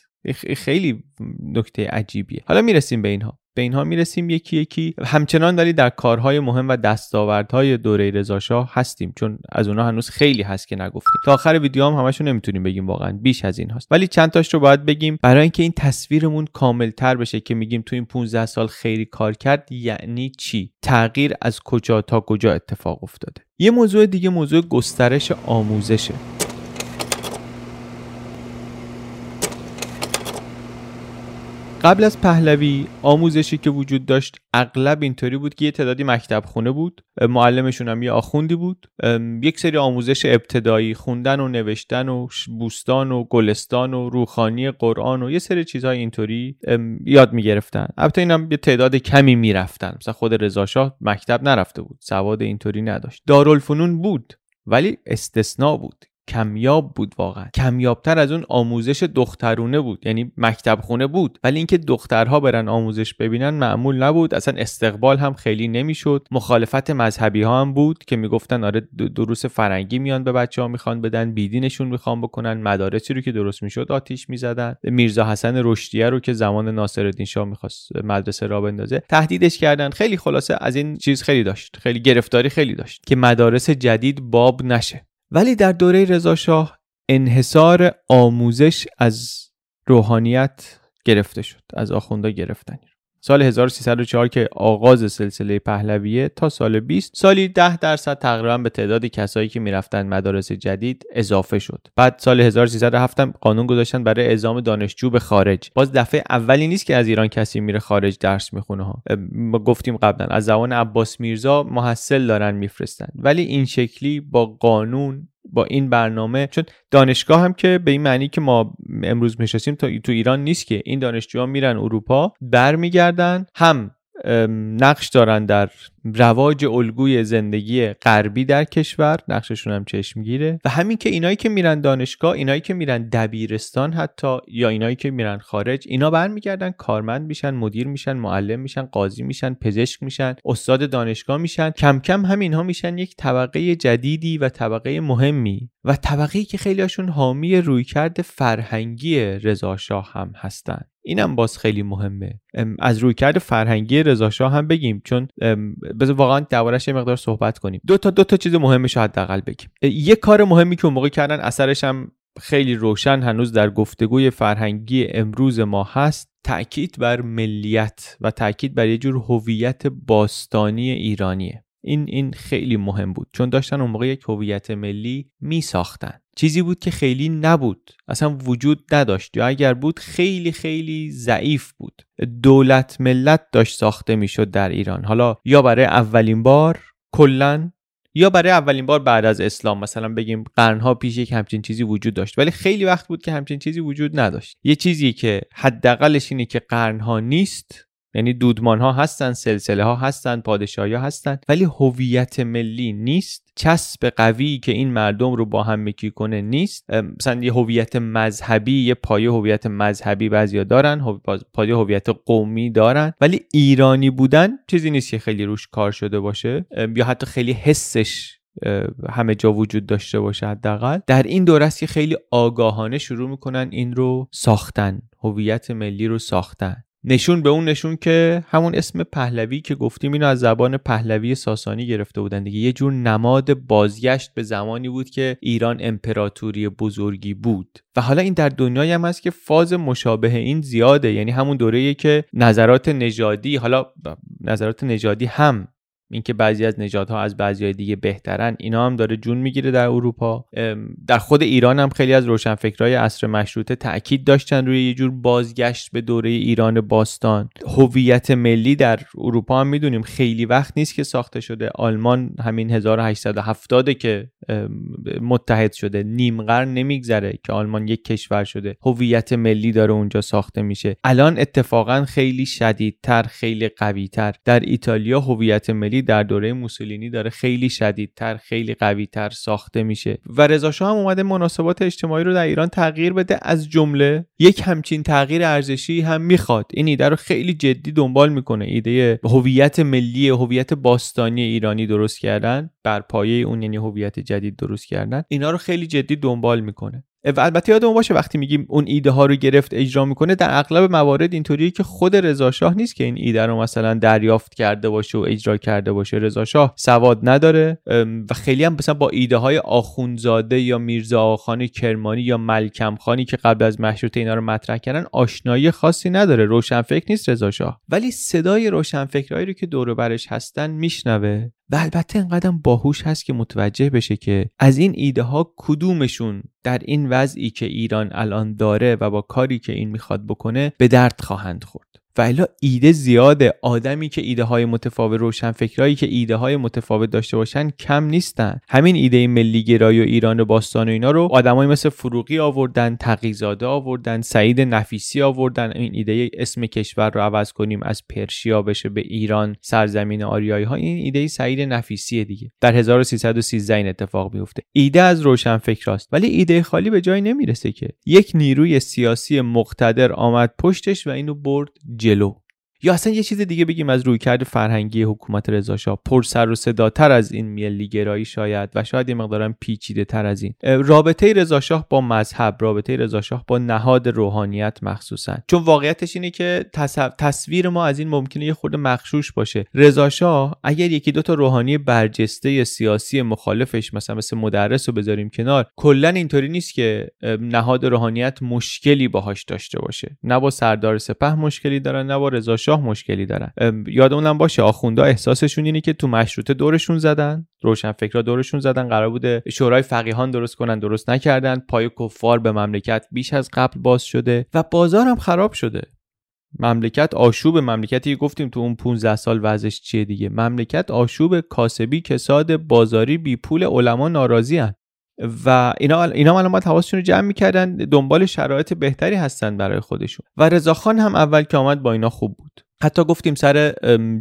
خیلی نکته عجیبیه. حالا می‌رسیم به اینها. به اینها می‌رسیم یکی یکی. همچنان ولی در کارهای مهم و دستاوردهای دوره رضاشاه هستیم چون از اونها هنوز خیلی هست که نگفتیم. تا آخر ویدیو هم همشون نمی‌تونیم بگیم واقعا بیش از این هست ولی چند تاش رو باید بگیم. برای اینکه این تصویرمون کاملتر بشه که میگیم تو این 15 سال خیلی کار کرد یعنی چی؟ تغییر از کجا تا کجا اتفاق افتاده؟ یه موضوع دیگه موضوع گسترش آموزشه. قبل از پهلوی آموزشی که وجود داشت اغلب اینطوری بود که یه تعدادی مکتب خونه بود. معلمشون هم یه آخوندی بود. یک سری آموزش ابتدایی خوندن و نوشتن و بوستان و گلستان و روخانی قرآن و یه سری چیزهای اینطوری یاد می‌گرفتن. البته اینم یه تعداد کمی می‌رفتن. مثلا خود رضا مکتب نرفته بود. سواد اینطوری نداشت. دارالفنون بود ولی استثناء بود. کمیاب بود واقعا. کمیابتر از اون آموزش دخترونه بود یعنی مکتب خونه بود. ولی اینکه دخترها برن آموزش ببینن معمول نبود. اصلا استقبال هم خیلی نمی‌شد. مخالفت مذهبی ها هم بود که می‌گفتن آره دروس فرنگی میان به بچه ها می‌خوان بدن بیدینشون می‌خوان بکنن مدارسی رو که درست می‌شد آتیش می‌زدن. میرزا حسن رشدیه رو که زمان ناصرالدین شاه می‌خواست مدرسه را بندازه تهدیدش کردن. خیلی خلاصه از این چیز خیلی داشت. خیلی گرفتاری خیلی داشت که مدارس جدید باب نشه. ولی در دوره رضاشاه انحصار آموزش از روحانیت گرفته شد از آخوندا گرفتن. سال 1304 که آغاز سلسله پهلویه تا سال 20 سالی 10 درصد تقریبا به تعداد کسایی که می‌رفتن مدارس جدید اضافه شد. بعد سال 1307 هم قانون گذاشتن برای اعزام دانشجو به خارج. باز دفعه اولی نیست که از ایران کسی میره خارج درس می‌خونه ها. ما گفتیم قبلا از زمان عباس میرزا محصل دارن میفرستن. ولی این شکلی با قانون با این برنامه چون دانشگاه هم که به این معنی که ما امروز میشستیم تو ایران نیست که این دانشجوها میرن اروپا برمیگردن هم نقش دارن در رواج الگوی زندگی غربی در کشور نقششون هم چشمگیره و همین که اینایی که میرن دانشگاه اینایی که میرن دبیرستان حتی یا اینایی که میرن خارج اینا برمیگردن کارمند میشن مدیر میشن معلم میشن قاضی میشن پزشک میشن استاد دانشگاه میشن. کم کم هم اینها میشن یک طبقه جدیدی و طبقه مهمی. و طبقه که خیلی هاشون حامی رویکرد فرهنگی رضا هم هستن. اینم باز خیلی مهمه. از رویکرد فرهنگی رضا هم بگیم چون بذار واقعا دربارش یه مقدار صحبت کنیم. دو تا دو تا چیز مهمش حداقل بگیم. یه کار مهمی که اون موقع کردن اثرش هم خیلی روشن هنوز در گفتگوی فرهنگی امروز ما هست تاکید بر ملیت و تاکید بر یه جور هویت باستانی ایرانیه. این این خیلی مهم بود. چون داشتن اون موقع یک هویت ملی می ساختن چیزی بود که خیلی نبود. اصلا وجود نداشت. یا اگر بود خیلی خیلی ضعیف بود. دولت ملت داشت ساخته می‌شد در ایران. حالا یا برای اولین بار کلا یا برای اولین بار بعد از اسلام. مثلا بگیم قرنها پیش یک همچین چیزی وجود داشت. ولی خیلی وقت بود که همچین چیزی وجود نداشت. یه چیزی که حداقلش اینه که قرنها نیست یعنی دودمان ها هستن سلسله ها هستن پادشاهی ها هستن ولی هویت ملی نیست. چسب قوی که این مردم رو با هم مکی کنه نیست. مثلا یه هویت مذهبی یه پایه هویت مذهبی بعضیا دارن پایه هویت قومی دارن ولی ایرانی بودن چیزی نیست که خیلی روش کار شده باشه. یا حتی خیلی حسش همه جا وجود داشته باشه حداقل. در این دوره است که خیلی آگاهانه شروع می‌کنن این رو ساختن هویت ملی رو ساختن. نشون به اون نشون که همون اسم پهلوی که گفتیم اینو از زبان پهلوی ساسانی گرفته بودن دیگه. یه جور نماد بازگشت به زمانی بود که ایران امپراتوری بزرگی بود. و حالا این در دنیای هم هست که فاز مشابه این زیاده. یعنی همون دوره که نظرات نژادی حالا نظرات نژادی هم اینکه بعضی از نژادها از بعضی دیگه بهترن اینا هم داره جون می‌گیره در اروپا. در خود ایران هم خیلی از روشنفکرای عصر مشروطه تاکید داشتن روی یه جور بازگشت به دوره ایران باستان. هویت ملی در اروپا هم می‌دونیم خیلی وقت نیست که ساخته شده. آلمان همین 1870 که متحد شده. نیم قرن نمیگذره که آلمان یک کشور شده. هویت ملی داره اونجا ساخته میشه. الان اتفاقا خیلی شدیدتر خیلی قویتر. در ایتالیا هویت ملی در دوره موسولینی داره خیلی شدیدتر خیلی قویتر ساخته میشه. و رضا هم اومده مناسبات اجتماعی رو در ایران تغییر بده. از جمله یک همچین تغییر ارزشی هم می‌خواد. این ایده رو خیلی جدی دنبال می‌کنه. ایده هویت ملی هویت باستانی ایرانی درست کردن بر پایه اون یعنی هویت جدید درست کردن اینا رو خیلی جدی دنبال می‌کنه. و البته یادمون باشه وقتی میگیم اون ایده ها رو گرفت اجرا می‌کنه در اغلب موارد اینطوریه که خود رضا شاه نیست که این ایده رو مثلا دریافت کرده باشه و اجرا کرده باشه. رضا شاه سواد نداره و خیلی هم مثلا با ایده های آخونزاده یا میرزا آخان کرمانی یا ملکم خانی که قبل از مشروطه اینا رو مطرح کردن آشنایی خاصی نداره. روشنفکر نیست رضا شاه. ولی صدای روشنفکرایی رو که دور برش هستن میشنوه و البته اینقدر باهوش هست که متوجه بشه که از این ایده ها کدومشون در این وضعی که ایران الان داره و با کاری که این می‌خواد بکنه به درد خواهند خورد. و الا ایده زیاده. آدمی که ایده های متفاوت روشن فکرایی که ایده های متفاوت داشته باشن کم نیستن. همین ایده ملی گرایی و ایران باستان و اینا رو آدمایی مثل فروغی آوردن تقیزاده آوردن سعید نفیسی آوردن. این ایده اسم کشور رو عوض کنیم از پرشیا بشه به ایران سرزمین آریایی ها. این ایده سعید نفیسی دیگه. در 1313 این اتفاق میفته ایده از روشن فکراست. ولی ایده خالی به جای نمی‌رسه که. یک نیروی سیاسی مقتدر آمد پشتش و اینو برد جیلو یا اصلا یه چیز دیگه بگیم از رویکرد فرهنگی حکومت رضا پر سر و صداتر از این ملی گرایی شاید و شاید یه مقدارم پیچیده تر از این. رابطه رضا با مذهب رابطه رضا با نهاد روحانیت مخصوصا. چون واقعیتش اینه که تصویر ما از این ممکنه یه خورده مخشوش باشه. رضا شاه اگر یکی دو تا روحانی برجسته سیاسی مخالفش مثلا مثل مدرس رو بذاریم کنار کلا اینطوری نیست که نهاد روحانیت مشکلی باهاش داشته باشه. نه با سردار سپه مشکلی دارن نه با رضا مشکلی دارن. یادمونم باشه آخوندا احساسشون اینه که تو مشروطه دورشون زدن. روشن فکرها دورشون زدن. قرار بوده شورای فقیهان درست کنن درست نکردن. پای کفار به مملکت بیش از قبل باز شده و بازار هم خراب شده. مملکت آشوب مملکتی گفتیم تو اون 15 سال وضعش چیه دیگه؟ مملکت آشوب کاسبی کساد بازاری بی پول علما ناراضی هن. و اینا اینا معلومات حواسشون رو جمع می‌کردن دنبال شرایط بهتری هستن برای خودشون. و رضاخان هم اول که آمد با اینا خوب بود. حتی گفتیم سر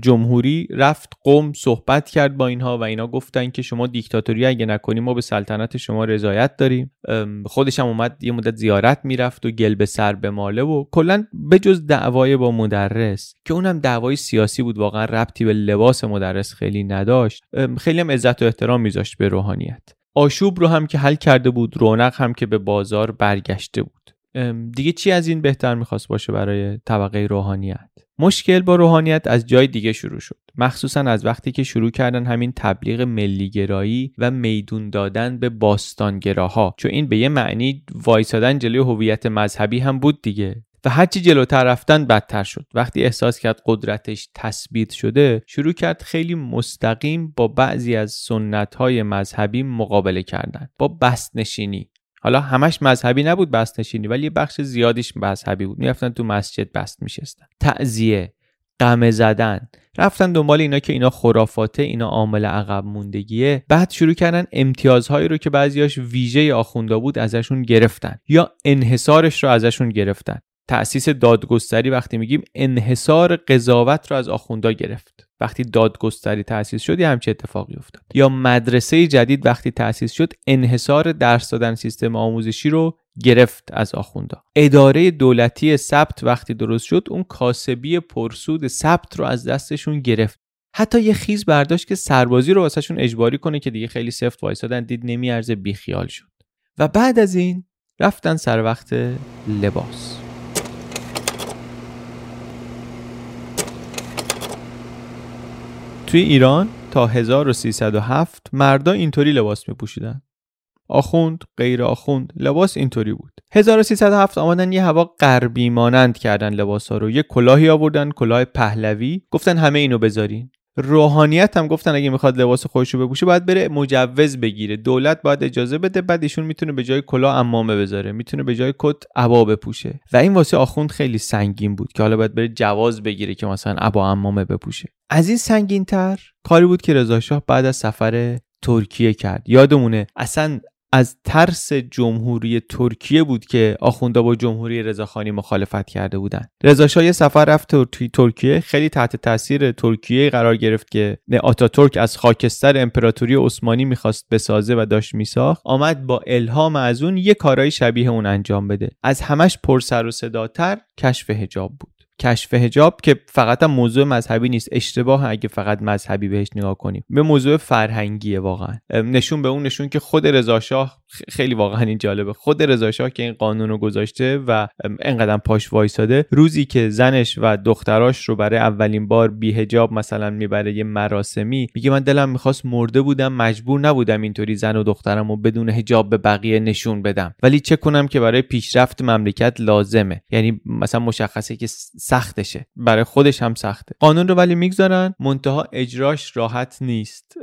جمهوری رفت قوم صحبت کرد با اینها و اینا گفتن که شما دیکتاتوری اگه نکنیم ما به سلطنت شما رضایت داریم. خودش هم اومد یه مدت زیارت می‌رفت و گل به سر به ماله و کلا به جز دعوای با مدرس که اونم دعوای سیاسی بود واقعا ربطی به لباس مدرس خیلی نداشت. خیلی هم عزت و احترام میذاشت به روحانیت. آشوب رو هم که حل کرده بود رونق هم که به بازار برگشته بود. دیگه چی از این بهتر می‌خواست باشه برای طبقه روحانیت؟ مشکل با روحانیت از جای دیگه شروع شد. مخصوصا از وقتی که شروع کردن همین تبلیغ ملیگرایی و میدون دادن به باستانگراها چون این به یه معنی وایسادن جلوی هویت مذهبی هم بود دیگه. و هرچی جلوتر رفتن بدتر شد. وقتی احساس کرد قدرتش تثبیت شده شروع کرد خیلی مستقیم با بعضی از سنت های مذهبی مقابله کردن با بست نشینی حالا همش مذهبی نبود بست نشینی ولی یه بخش زیادیش مذهبی بود. می‌رفتن تو مسجد بست میشستن. تعذیه قمه زدن. رفتن دنبال اینا که اینا خرافاته اینا عامل عقب موندگیه. بعد شروع کردن امتیازهایی رو که بعضیاش ویژه آخوندا بود ازشون گرفتن یا انحصارش رو ازشون گرفتن. تأسیس دادگستری وقتی میگیم انحصار قضاوت رو از آخوندا گرفت. وقتی دادگستری تأسیس شد یه همچه اتفاقی افتاد. یا مدرسه جدید وقتی تأسیس شد انحصار درس دادن سیستم آموزشی رو گرفت از آخوندا اداره دولتی ثبت وقتی درست شد اون کاسبی پرسود ثبت رو از دستشون گرفت. حتی یه خیز برداشت که سربازی رو واسهشون اجباری کنه که دیگه خیلی سفت وایسادن دید نمیارزه بیخیال شد. و بعد از این رفتن سر وقت لباس. توی ایران تا 1307 مردا اینطوری لباس می پوشیدن آخوند غیر آخوند لباس اینطوری بود. 1307 آمدن یه هوا غربی مانند کردن لباس ها رو. یه کلاهی آوردن کلاه پهلوی. گفتن همه اینو بذارین. روحانیت هم گفتن اگه می‌خواد لباس خودش رو بپوشه باید بره مجوز بگیره. دولت باید اجازه بده بعد ایشون می‌تونه به جای کلاه امامه بذاره می‌تونه به جای کت عبا بپوشه. و این واسه آخوند خیلی سنگین بود که حالا باید بره جواز بگیره که مثلا عبا امامه بپوشه. از این سنگین تر کاری بود که رضا شاه بعد از سفر ترکیه کرد. یادمونه اصلا از ترس جمهوری ترکیه بود که آخوندا با جمهوری رضاخانی مخالفت کرده بودند. رضا یه سفر رفت ترکیه خیلی تحت تاثیر ترکیه قرار گرفت که ترک از خاکستر امپراتوری عثمانی می‌خواست بسازه و داشت میساخت. آمد با الهام از اون یه کارهای شبیه اون انجام بده. از همش پر سر و صداتر کشف هجاب بود. کشف هجاب که فقط هم موضوع مذهبی نیست. اشتباه اگه فقط مذهبی بهش نگاه کنیم. به موضوع فرهنگیه واقعا. نشون به اون نشون که خود رضا شاه خیلی واقعا این جالبه. خود رضا شاه که این قانون رو گذاشته و انقدر پاش وایساده روزی که زنش و دختراش رو برای اولین بار بی هجاب مثلا می‌بره یه مراسمی میگه من دلم می‌خواست مرده بودم مجبور نبودم اینطوری زن و دخترم رو بدون هجاب به بقیه نشون بدم. ولی چه کنم که برای پیشرفت مملکت لازمه. یعنی مثلا مشخصه که سختشه. برای خودش هم سخته. قانون رو ولی می‌گذارن. منتها اجراش راحت نیست.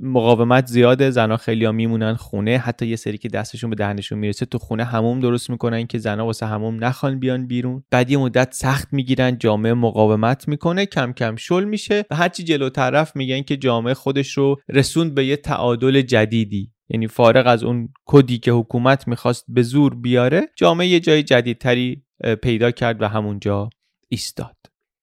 مقاومت زیاده. زنا خیلی ها میمونن خونه. حتی یه سری که دستشون به دهنشون می‌رسه تو خونه هموم درست می‌کنن که زنا واسه هموم نخوان بیان بیرون. بعد یه مدت سخت می‌گیرن جامعه مقاومت می‌کنه کم کم شل میشه و هرچی جلو طرف میگن که جامعه خودش رو رسوند به یه تعادل جدیدی. یعنی فارغ از اون کدی که حکومت می‌خواست به زور بیاره جامعه یه جای جدیدتری پیدا کرد و همونجا ایستاد.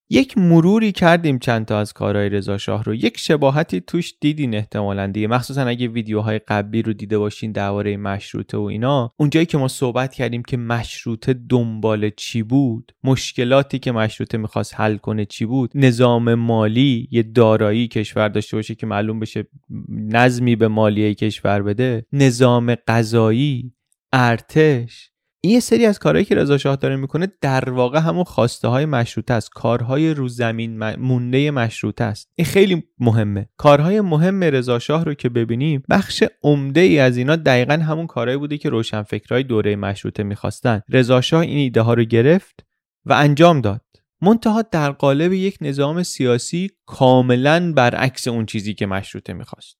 یک مروری کردیم چند تا از کارهای رضا شاه رو. یک شباهتی توش دیدین احتمالا دیگه. مخصوصا اگه ویدیوهای قبلی رو دیده باشین درباره مشروطه و اینا. اونجایی که ما صحبت کردیم که مشروطه دنبال چی بود مشکلاتی که مشروطه می‌خواست حل کنه چی بود. نظام مالی یه دارایی کشور داشته باشه که معلوم بشه نظمی به مالیه کشور بده. نظام غذایی ارتش این یه سری از کارهایی که رضا شاه داره می‌کنه در واقع همون خواسته های مشروطه است. کارهای رو زمین مونده مشروطه است. این خیلی مهمه. کارهای مهم رضا شاه رو که ببینیم بخش عمده ای از اینا دقیقا همون کارهایی بوده که روشنفکرهای دوره مشروطه می‌خواستن. رضا شاه این ایده ها رو گرفت و انجام داد. منتها در قالب یک نظام سیاسی کاملا برعکس اون چیزی که مشروطه می‌خواست.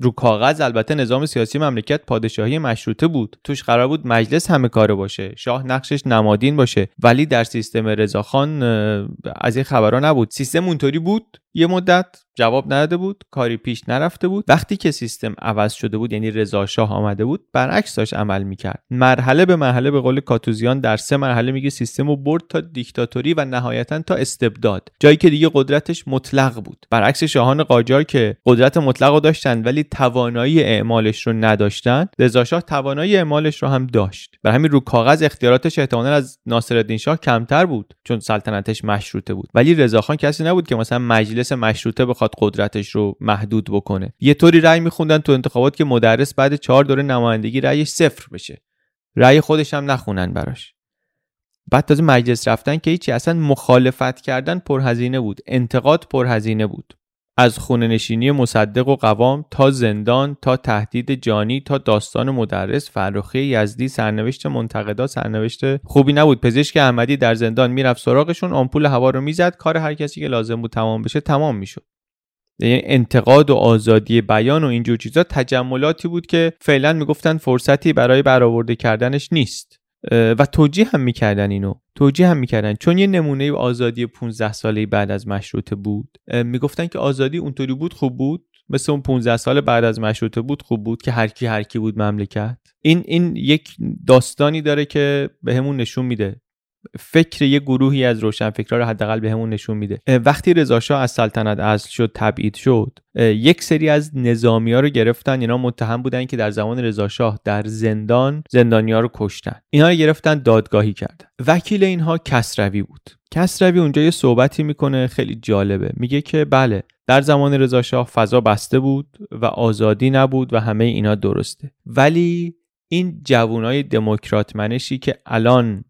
رو کاغذ البته نظام سیاسی مملکت پادشاهی مشروطه بود. توش قرار بود مجلس همه کاره باشه شاه نقشش نمادین باشه. ولی در سیستم رضاخان از این خبرها نبود. سیستم اونطوری بود؟ یه مدت جواب نداده بود کاری پیش نرفته بود. وقتی که سیستم عوض شده بود یعنی رضا شاه آمده بود برعکس داشت عمل می‌کرد. مرحله به مرحله به قول کاتوزیان در سه مرحله میگه سیستم رو برد تا دیکتاتوری و نهایتا تا استبداد. جایی که دیگه قدرتش مطلق بود. برعکس شاهان قاجار که قدرت مطلق رو داشتن ولی توانایی اعمالش رو نداشتن رضا شاه توانایی اعمالش رو هم داشت. بر همین رو کاغذ اختیاراتش احتمالا از ناصرالدین شاه کمتر بود چون سلطنتش مشروطه بود. ولی رضاخان کسی نبود که مثلا مجلس مشروطه بخواد قدرتش رو محدود بکنه. یه طوری رأی میخوندن تو انتخابات که مدرس بعد چهار دوره نمایندگی رأیش صفر بشه. رأی خودش هم نخونن براش. بعد تازه مجلس رفتن که هیچی اصلا مخالفت کردن پرهزینه بود. انتقاد پرهزینه بود. از خونه نشینی مصدق و قوام تا زندان تا تهدید جانی تا داستان مدرس فرخی یزدی سرنوشت منتقدا سرنوشت خوبی نبود. پزشک احمدی در زندان می‌رفت سراغشون آمپول هوا رو می‌زد کار هر کسی که لازم بود تمام بشه تمام می‌شد. یعنی انتقاد و آزادی بیان و اینجور چیزا تجملاتی بود که فعلا می‌گفتن فرصتی برای برآورده کردنش نیست. و توجیه هم می‌کردن اینو. توجیه هم می‌کردن. چون یه نمونه آزادی 15 ساله بعد از مشروطه بود می‌گفتن که آزادی اونطوری بود خوب بود مثل اون 15 سال بعد از مشروطه بود خوب بود که هر کی هر کی بود مملکت. این این یک داستانی داره که بهمون به نشون میده. فکر یه گروهی از روشنفکرها رو حداقل بهمون نشون میده. وقتی رضا از سلطنت اصل شد تبعید شد یک سری از نظامی ها رو گرفتن. اینا متهم بودن که در زمان رضا در زندان زندانی ها رو کشتن. اینا رو گرفتن دادگاهی کردن. وکیل اینها کسروی بود. کسروی اونجا یه صحبتی می‌کنه خیلی جالبه. میگه که بله در زمان رضا فضا بسته بود و آزادی نبود و همه اینا درسته. ولی این جوانای دموکرات منشی که الان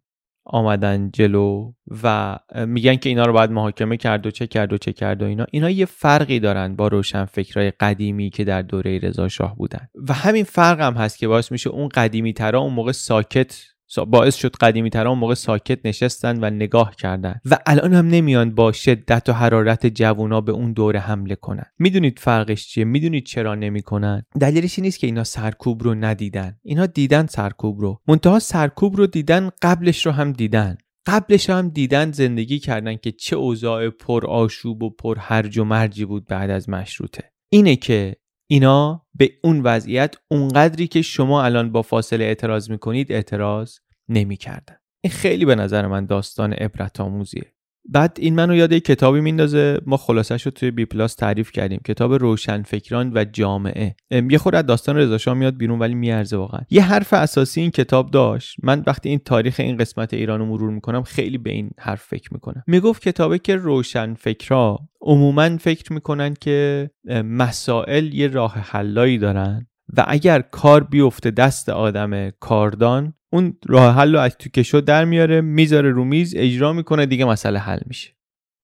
آمدن جلو و میگن که اینا رو باید محاکمه کرد و چه کرد و چه کرد و اینا. اینا یه فرقی دارن با روشن فکرهای قدیمی که در دوره رضا شاه بودن. و همین فرق هم هست که باعث میشه اون قدیمی ترا اون موقع ساکت باعث شد قدیمی ترا اون موقع ساکت نشستن و نگاه کردن. و الان هم نمیان با شدت و حرارت جوونا به اون دوره حمله کنن. می‌دونید فرقش چیه؟ می‌دونید چرا نمی‌کنن؟ دلیلش نیست که اینا سرکوب رو ندیدن. اینا دیدن سرکوب رو. منتها سرکوب رو دیدن قبلش رو هم دیدن. قبلش هم دیدن زندگی کردن که چه اوضاع پر آشوب و پر هرج و مرجی بود بعد از مشروطه. اینه که اینا به اون وضعیت اونقدری که شما الان با فاصله اعتراض می‌کنید اعتراض نمی‌کردن. این خیلی به نظر من داستان عبرت آموزیه. بعد این منو یاد کتابی میندازه. ما خلاصش رو توی بی پلاس تعریف کردیم. کتاب روشنفکران و جامعه. یه خورده از داستان رضا میاد بیرون ولی میارزه واقعا. یه حرف اساسی این کتاب داشت. من وقتی این تاریخ این قسمت ایران رو مرور می‌کنم خیلی به این حرف فکر می‌کنم. می‌گفت کتابه که روشنفکرا عموما فکر می‌کنن که مسائل یه راه حلایی دارن و اگر کار بیفته دست آدم کاردان اون راه حل رو از تو کشو در میاره می‌ذاره رو میز اجرا می‌کنه دیگه مسئله حل میشه.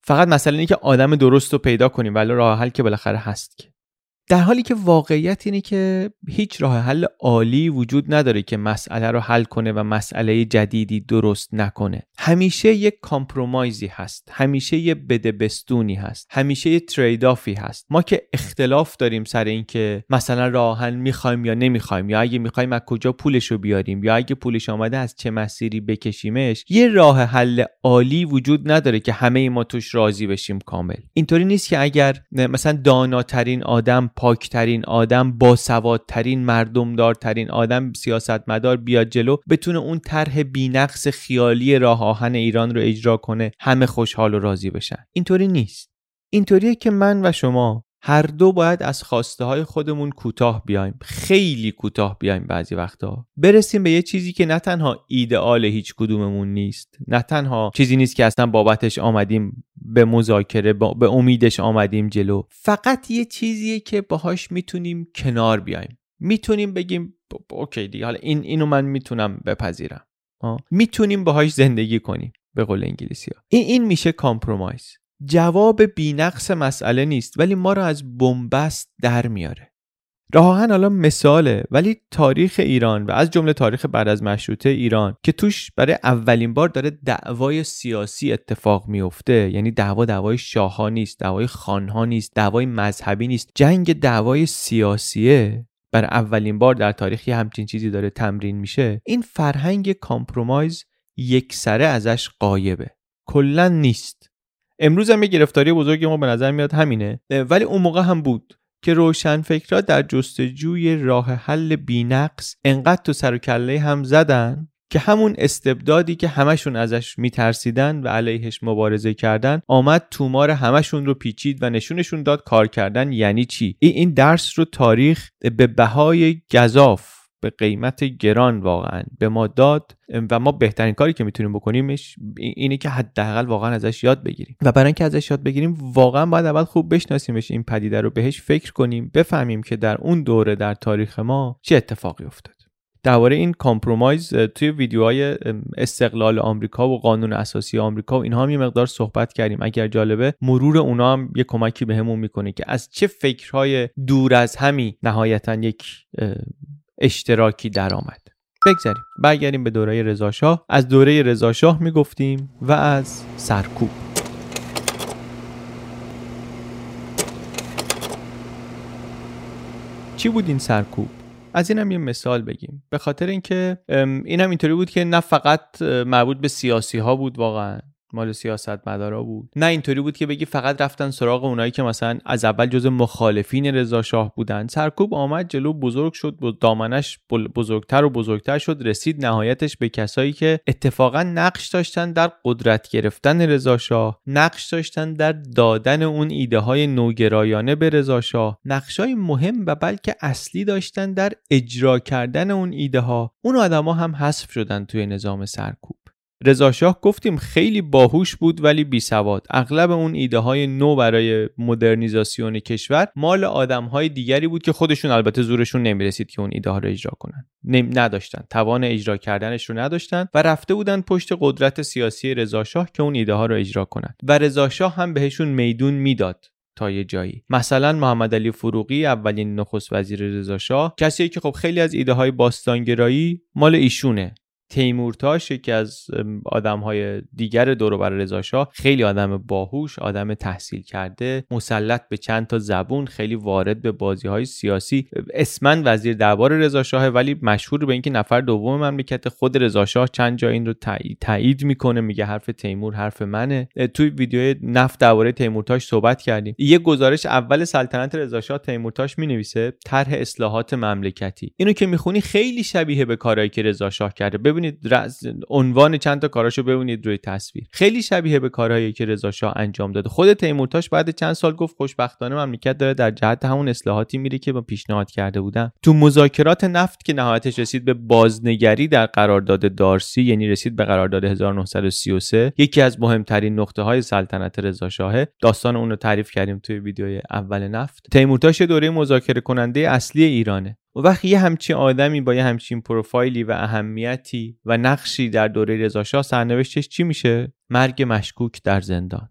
فقط مسئله اینه که آدم درست رو پیدا کنیم ولی راه حل که بالاخره هست که. در حالی که واقعیت اینه که هیچ راه حل عالی وجود نداره که مسئله رو حل کنه و مسئله جدیدی درست نکنه. همیشه یک کامپرومایزی هست. همیشه یه بدبستونی هست. همیشه یه ترید آفی هست. ما که اختلاف داریم سر اینکه مثلا راه حل می‌خوایم یا نمی‌خوایم یا اگه می‌خوایم از کجا پولش رو بیاریم یا اگه پولش آمده از چه مسیری بکشیمش یه راه حل عالی وجود نداره که همه ما توش راضی بشیم کامل. اینطوری نیست که اگر مثلا داناترین آدم پاکترین آدم باسوادترین مردمدارترین آدم سیاستمدار بیاد جلو بتونه اون طرح بینقص خیالی راه آهن ایران رو اجرا کنه همه خوشحال و راضی بشن. اینطوری نیست. اینطوریه که من و شما هر دو باید از خواسته های خودمون کوتاه بیایم. خیلی کوتاه بیایم بعضی وقتا. برسیم به یه چیزی که نه تنها ایدئال هیچ کدوممون نیست نه تنها چیزی نیست که اصلا بابتش آمدیم به مذاکره به امیدش آمدیم جلو. فقط یه چیزیه که باهاش می‌تونیم کنار بیایم. می‌تونیم بگیم OK دیگه حالا این اینو من می‌تونم بپذیرم. می‌تونیم باهاش زندگی کنیم به قول انگلیسی ها. این این میشه compromise. جواب بینقص مسئله نیست ولی ما رو از بنبست در میاره. راهن حالا مثاله ولی تاریخ ایران و از جمله تاریخ بعد از مشروطه ایران که توش برای اولین بار داره دعوای سیاسی اتفاق میفته. یعنی دعوا دعوای شاهها نیست دعوای خانها نیست دعوای مذهبی نیست. جنگ دعوای سیاسیه. برای اولین بار در تاریخ همچین چیزی داره تمرین میشه. این فرهنگ compromise یک سره ازش غایبه. کلا نیست. امروز هم یه گرفتاری بزرگی ما به نظر میاد همینه. ولی اون موقع هم بود که روشن فکرها در جستجوی راه حل بینقص انقدر تو سر و کله هم زدن که همون استبدادی که همشون ازش میترسیدن و علیهش مبارزه کردن آمد طومار همشون رو پیچید و نشونشون داد کار کردن یعنی چی؟ این درس رو تاریخ به بهای گزاف به قیمت گران واقعا. به ما داد و ما بهترین کاری که می‌تونیم بکنیمش اینه که حداقل واقعا ازش یاد بگیریم. و برای اینکه ازش یاد بگیریم واقعا باید اول خوب بشناسیمش این پدیده رو بهش فکر کنیم بفهمیم که در اون دوره در تاریخ ما چه اتفاقی افتاد. درباره این کامپرومایز توی ویدیوهای استقلال آمریکا و قانون اساسی آمریکا و اینها هم یه مقدار صحبت کردیم. اگر جالبه مرور اونا هم یه کمکی بهمون به می‌کنه که از چه فکرهای دور از همی نهایتا یک اشتراکی درآمد. بگذاریم. برگردیم به دوره رضاشاه. از دوره رضاشاه می‌گفتیم و از سرکوب. چی بود این سرکوب؟ از اینم یه مثال بگیم. به خاطر اینکه اینم اینطوری بود که نه فقط مربوط به سیاسی ها بود واقعا. مال سیاست مدارا بود. نه اینطوری بود که بگی فقط رفتن سراغ اونایی که مثلا از اول جز مخالفین رضا شاه بودن. سرکوب آمد جلو بزرگ شد دامنش بزرگتر و بزرگتر شد رسید نهایتش به کسایی که اتفاقا نقش داشتن در قدرت گرفتن رضا شاه نقش داشتن در دادن اون ایده های نوگرایانه به رضا شاه نقشای مهم و بلکه اصلی داشتن در اجرا کردن اون ایده ها اون آدما هم حذف شدن توی نظام سرکوب. رضا شاه گفتیم خیلی باهوش بود ولی بی سواد. اغلب اون ایده های نو برای مدرنیزاسیون کشور مال آدم های دیگری بود که خودشون البته زورشون نمی‌رسید که اون ایده ها رو اجرا کنن. نداشتن. توان اجرا کردنش رو نداشتن و رفته بودن پشت قدرت سیاسی رضا شاه که اون ایده ها رو اجرا کنن. و رضا شاه هم بهشون میدون می‌داد تا یه جایی. مثلا محمد علی فروغی اولین نخست وزیر رضا شاه کسی که خب خیلی از ایده های باستانگرایی مال ایشونه. تیمورتاش یکی از آدم های دیگر دور رضا شاه خیلی آدم باهوش آدم تحصیل کرده مسلط به چند تا زبون خیلی وارد به بازی های سیاسی. اسمن وزیر دربار رضا شاه ولی مشهور به اینکه نفر دوم مملکت خود رضا شاه چند جا این رو تایید می‌کنه میگه حرف تیمور حرف منه. توی ویدیو نفت درباره تیمورتاش صحبت کردیم. یه گزارش اول سلطنت رضا شاه تیمورتاش می‌نویسه طرح اصلاحات مملکتی. اینو که می‌خونی خیلی شبیه به کارهایی که رضا شاه کرده ببینید عنوان چند تا کاراشو ببینید روی تصویر. خیلی شبیه به کارهایی که رضا شاه انجام داده. خود تیمورتاش بعد چند سال گفت خوشبختانه مملکت داره در جهت همون اصلاحاتی میره که با پیشنهاد کرده بودن. تو مذاکرات نفت که نهایتش رسید به بازنگری در قرارداد دارسی یعنی رسید به قرارداد 1933 یکی از مهمترین نقطه های سلطنت رضا شاه داستان اون رو تعریف کردیم توی ویدیوی اول نفت. تیمورتاش دوره مذاکره کننده اصلی ایرانه. و وقتی یه همچین آدمی با یه همچین پروفایلی و اهمیتی و نقشی در دوره رضاشاه سرنوشتش چی میشه؟ مرگ مشکوک در زندان.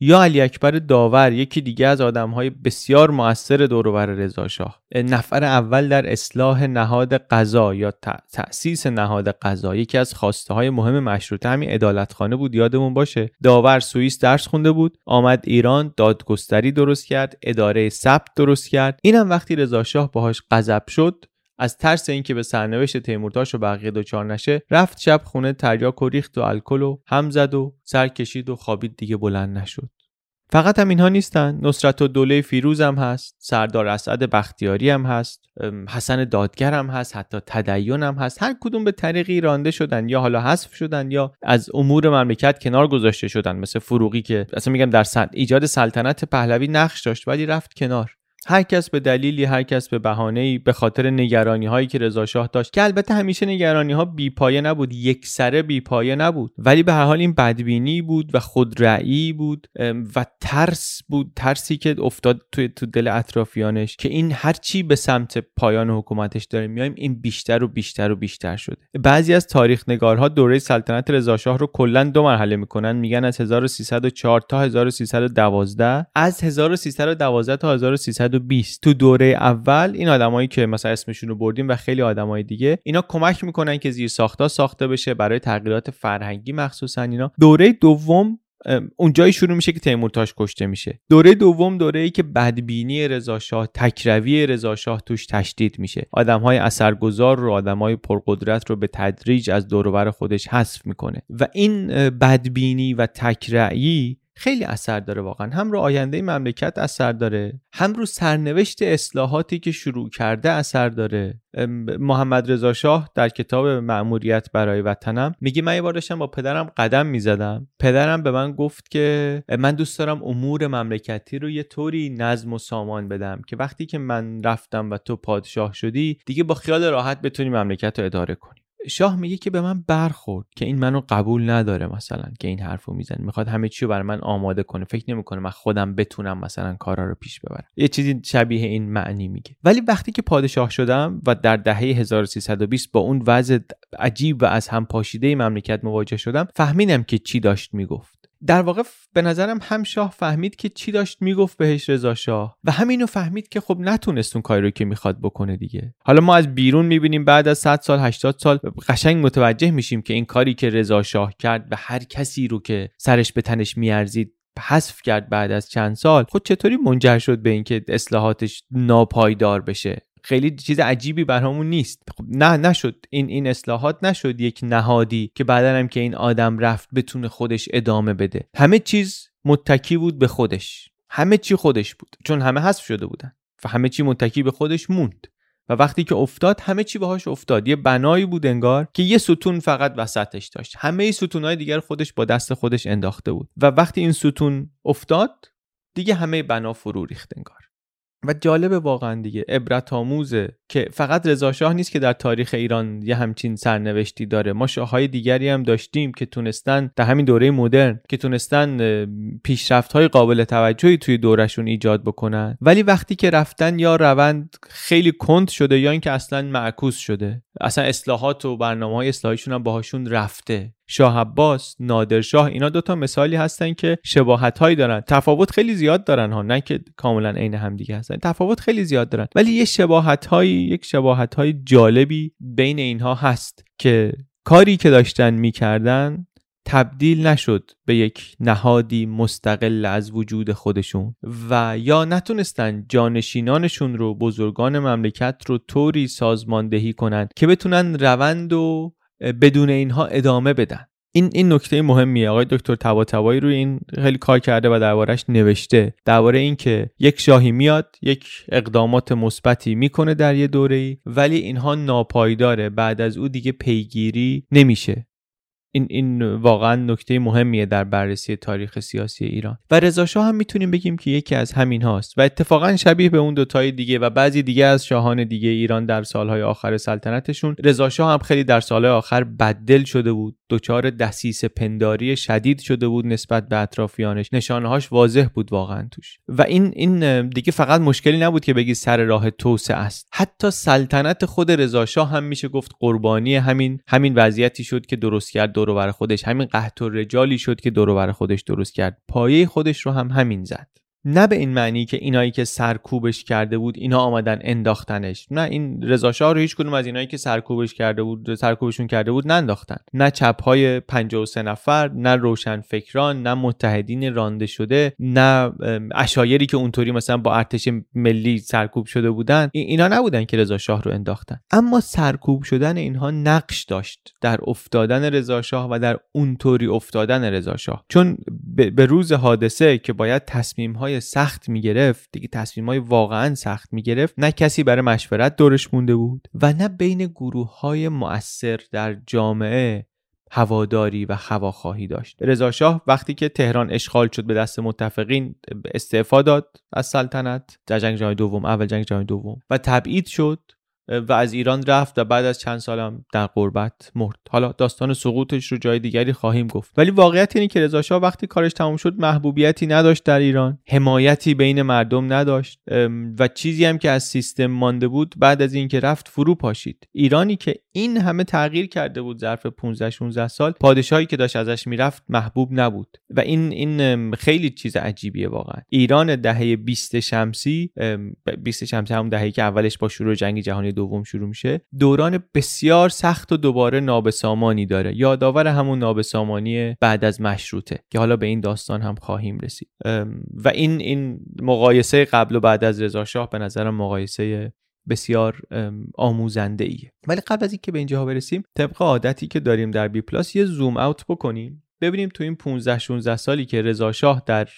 یا علی اکبر داور یکی دیگه از آدم های بسیار موثر دوروبر رضا شاه نفر اول در اصلاح نهاد قضا یا تأسیس نهاد قضا یکی از خواسته های مهم مشروطه همین عدالتخانه بود یادمون باشه. داور سوئیس درس خونده بود آمد ایران دادگستری درست کرد اداره ثبت درست کرد. اینم وقتی رضا شاه باهاش غضب شد از ترس اینکه به سرنوشت تیمورتاش و بقیه دچار نشه رفت شب خونه تریاک و ریخت و الکل و هم زد و سر کشید و خوابید دیگه بلند نشد. فقط هم اینها نیستن. نصرت و دوله فیروز هم هست سردار اسعد بختیاری هم هست حسن دادگر هم هست حتی تدین هم هست. هر کدوم به طریقی رانده شدن یا حالا حذف شدن یا از امور مملکت کنار گذاشته شدن مثل فروغی که اصلا میگم در ایجاد سلطنت پهلوی نقش داشت ولی رفت کنار. هر کس به دلیلی هر کس به بهانه‌ای به خاطر نگرانی هایی که رضا شاه داشت. که البته همیشه نگرانی ها بیپایه نبود یک سره بیپایه نبود. ولی به هر حال این بدبینی بود و خودرأیی بود و ترس بود ترسی که افتاد توی تو دل اطرافیانش که این هر چی به سمت پایان حکومتش داره میایم این بیشتر و بیشتر و بیشتر شده. بعضی از تاریخ نگارها دوره سلطنت رضا شاه رو کلا دو مرحله می‌کنن. میگن از 1304 تا 1312 از 1312 تا 1300 2020 تو دوره اول این آدمایی که مثلا اسمشون رو بردیم و خیلی آدمای دیگه اینا کمک می‌کنن که زیر ساختا ساخته بشه برای تغییرات فرهنگی مخصوصا اینا. دوره دوم اونجایی شروع میشه که تیمورتاش کشته میشه. دوره دوم دوره ای که بدبینی رضا شاه تکروی رضا شاه توش تشدید میشه. آدم های اثرگذار رو آدم های پرقدرت رو به تدریج از دوروبر خودش حذف می‌کنه. و این بدبینی و تکرعی خیلی اثر داره واقعا. هم رو آینده مملکت اثر داره هم رو سرنوشت اصلاحاتی که شروع کرده اثر داره. محمد رضا شاه در کتاب مأموریت برای وطنم میگه من یه بار داشتم با پدرم قدم می‌زدم. پدرم به من گفت که من دوست دارم امور مملکتی رو یه طوری نظم و سامان بدم که وقتی که من رفتم و تو پادشاه شدی دیگه با خیال راحت بتونی مملکت رو اداره کنی. شاه میگه که به من برخورد که این منو قبول نداره مثلا که این حرفو می‌زنه. می‌خواد همه چی رو برای من آماده کنه. فکر نمی‌کنه من خودم بتونم مثلا کارا رو پیش ببرم. یه چیزی شبیه این معنی میگه. ولی وقتی که پادشاه شدم و در دهه 1320 با اون وضع عجیب و از هم پاشیده مملکت مواجه شدم فهمیدم که چی داشت می‌گفت. در واقع به نظرم هم شاه فهمید که چی داشت می‌گفت بهش رضا شاه و همینو فهمید که خب نتونست اون کاری رو که می‌خواد بکنه دیگه. حالا ما از بیرون می‌بینیم بعد از 100 سال 80 سال قشنگ متوجه میشیم که این کاری که رضا شاه کرد و هر کسی رو که سرش به تنش میارزید حذف کرد بعد از چند سال خود چطوری منجر شد به اینکه اصلاحاتش ناپایدار بشه؟ خیلی چیز عجیبی برامون نیست. خب نه نشد. این این اصلاحات نشد یک نهادی که بعدا هم که این آدم رفت بتونه خودش ادامه بده. همه چیز متکی بود به خودش. همه چی خودش بود. چون همه حذف شده بودن. و همه چی متکی به خودش موند. و وقتی که افتاد همه چی باهاش افتاد. یه بنایی بود انگار که یه ستون فقط وسطش داشت. همه ستونهای دیگر خودش با دست خودش انداخته بود. و وقتی این ستون افتاد دیگه همه بنا فرو ریخت انگار. و جالب واقعا دیگه. عبرت آموزه که فقط رضا شاه نیست که در تاریخ ایران یه همچین سرنوشتی داره. ما شاههای دیگری هم داشتیم که تونستن در همین دوره مدرن که تونستن پیشرفت های قابل توجهی توی دورشون ایجاد بکنن. ولی وقتی که رفتن یا روند خیلی کند شده یا اینکه اصلا معکوس شده. اصلا اصلاحات و برنامه های اصلاحیشون هم باهاشون رفته. شاه عباس نادرشاه اینا دوتا مثالی هستن که شباهت هایی دارن. تفاوت خیلی زیاد دارن ها نه که کاملا عین همدیگه هستن. تفاوت خیلی زیاد دارن. ولی یه شباهت های یک شباهت های جالبی بین اینها هست که کاری که داشتن می‌کردن تبدیل نشد به یک نهادی مستقل از وجود خودشون و یا نتونستن جانشینانشون رو بزرگان مملکت رو طوری سازماندهی کنند که بتونن روند و بدون اینها ادامه بدن. این این نکته مهمیه. آقای دکتر طباطبایی روی این خیلی کار کرده و دربارش نوشته. درباره اینکه یک شاهی میاد یک اقدامات مثبتی می‌کنه در یه دوره ای ولی اینها ناپایداره. بعد از او دیگه پیگیری نمیشه. این این واقعا نکته مهمیه در بررسی تاریخ سیاسی ایران. و رضا شاه هم می‌تونیم بگیم که یکی از همین هاست و اتفاقا شبیه به اون دوتای دیگه و بعضی دیگه از شاهان دیگه ایران در سالهای آخر سلطنتشون. رضا شاه هم خیلی در سالهای آخر بدل شده بود. دچار دسیس پنداری شدید شده بود نسبت به اطرافیانش. نشانهاش واضح بود واقعا توش. و این این دیگه فقط مشکلی نبود که بگی سر راه توسعه است. حتی سلطنت خود رضا هم میشه گفت قربانی همین همین وضعیتی شد که درست کرد. دور خودش. همین قحط و رجالی شد که دور خودش درست کرد. پایه خودش رو هم همین زد. نه به این معنی که اینایی که سرکوبش کرده بود اینا آمدن انداختنش. نه این رضا شاه رو هیچ کدوم از اینایی که سرکوبش کرده بود سرکوبشون کرده بود ننداختن. نه چپ های 53 نفر نه روشن فکران نه متحدین رانده شده نه اشایری که اونطوری مثلا با ارتش ملی سرکوب شده بودن. اینا نبودن که رضا شاه رو انداختن. اما سرکوب شدن اینها نقش داشت در افتادن رضا شاه و در اونطوری افتادن رضا شاه. چون به روز حادثه که باید تصمیم های سخت می‌گرفت. دیگه تصمیم های واقعا سخت می‌گرفت. نه کسی برای مشورت دورش مونده بود و نه بین گروه های مؤثر در جامعه هواداری و هواخواهی داشت. رضا شاه وقتی که تهران اشغال شد به دست متفقین استعفا داد از سلطنت. در جنگ جهانی دوم اول جنگ جهانی دوم. و تبعید شد و از ایران رفت و بعد از چند سالم در غربت مرد. حالا داستان سقوطش رو جای دیگری خواهیم گفت. ولی واقعیت اینه که رضا وقتی کارش تموم شد محبوبیتی نداشت در ایران. حمایتی بین مردم نداشت. و چیزی هم که از سیستم مانده بود بعد از اینکه رفت فرو پاشید. ایرانی که این همه تغییر کرده بود ظرف 15 16 سال پادشاهی که داشت ازش می‌رفت محبوب نبود. و این این خیلی چیز عجیبیه واقعا. ایران دهه 20 شمسی 20 شمسی همون دهه‌ای که اولش با شروع جنگ جهانی دوم شروع میشه دوران بسیار سخت و دوباره نابسامانی داره. یادآور همون نابسامانی بعد از مشروطه که حالا به این داستان هم خواهیم رسید. و این این مقایسه قبل و بعد از رضا شاه به نظرم مقایسه بسیار آموزنده ایه ولی قبل از اینکه به اینجا برسیم طبق عادتی که داریم در بی پلاس یه زوم اوت بکنیم. ببینیم تو این 15 16 سالی که رضا شاه در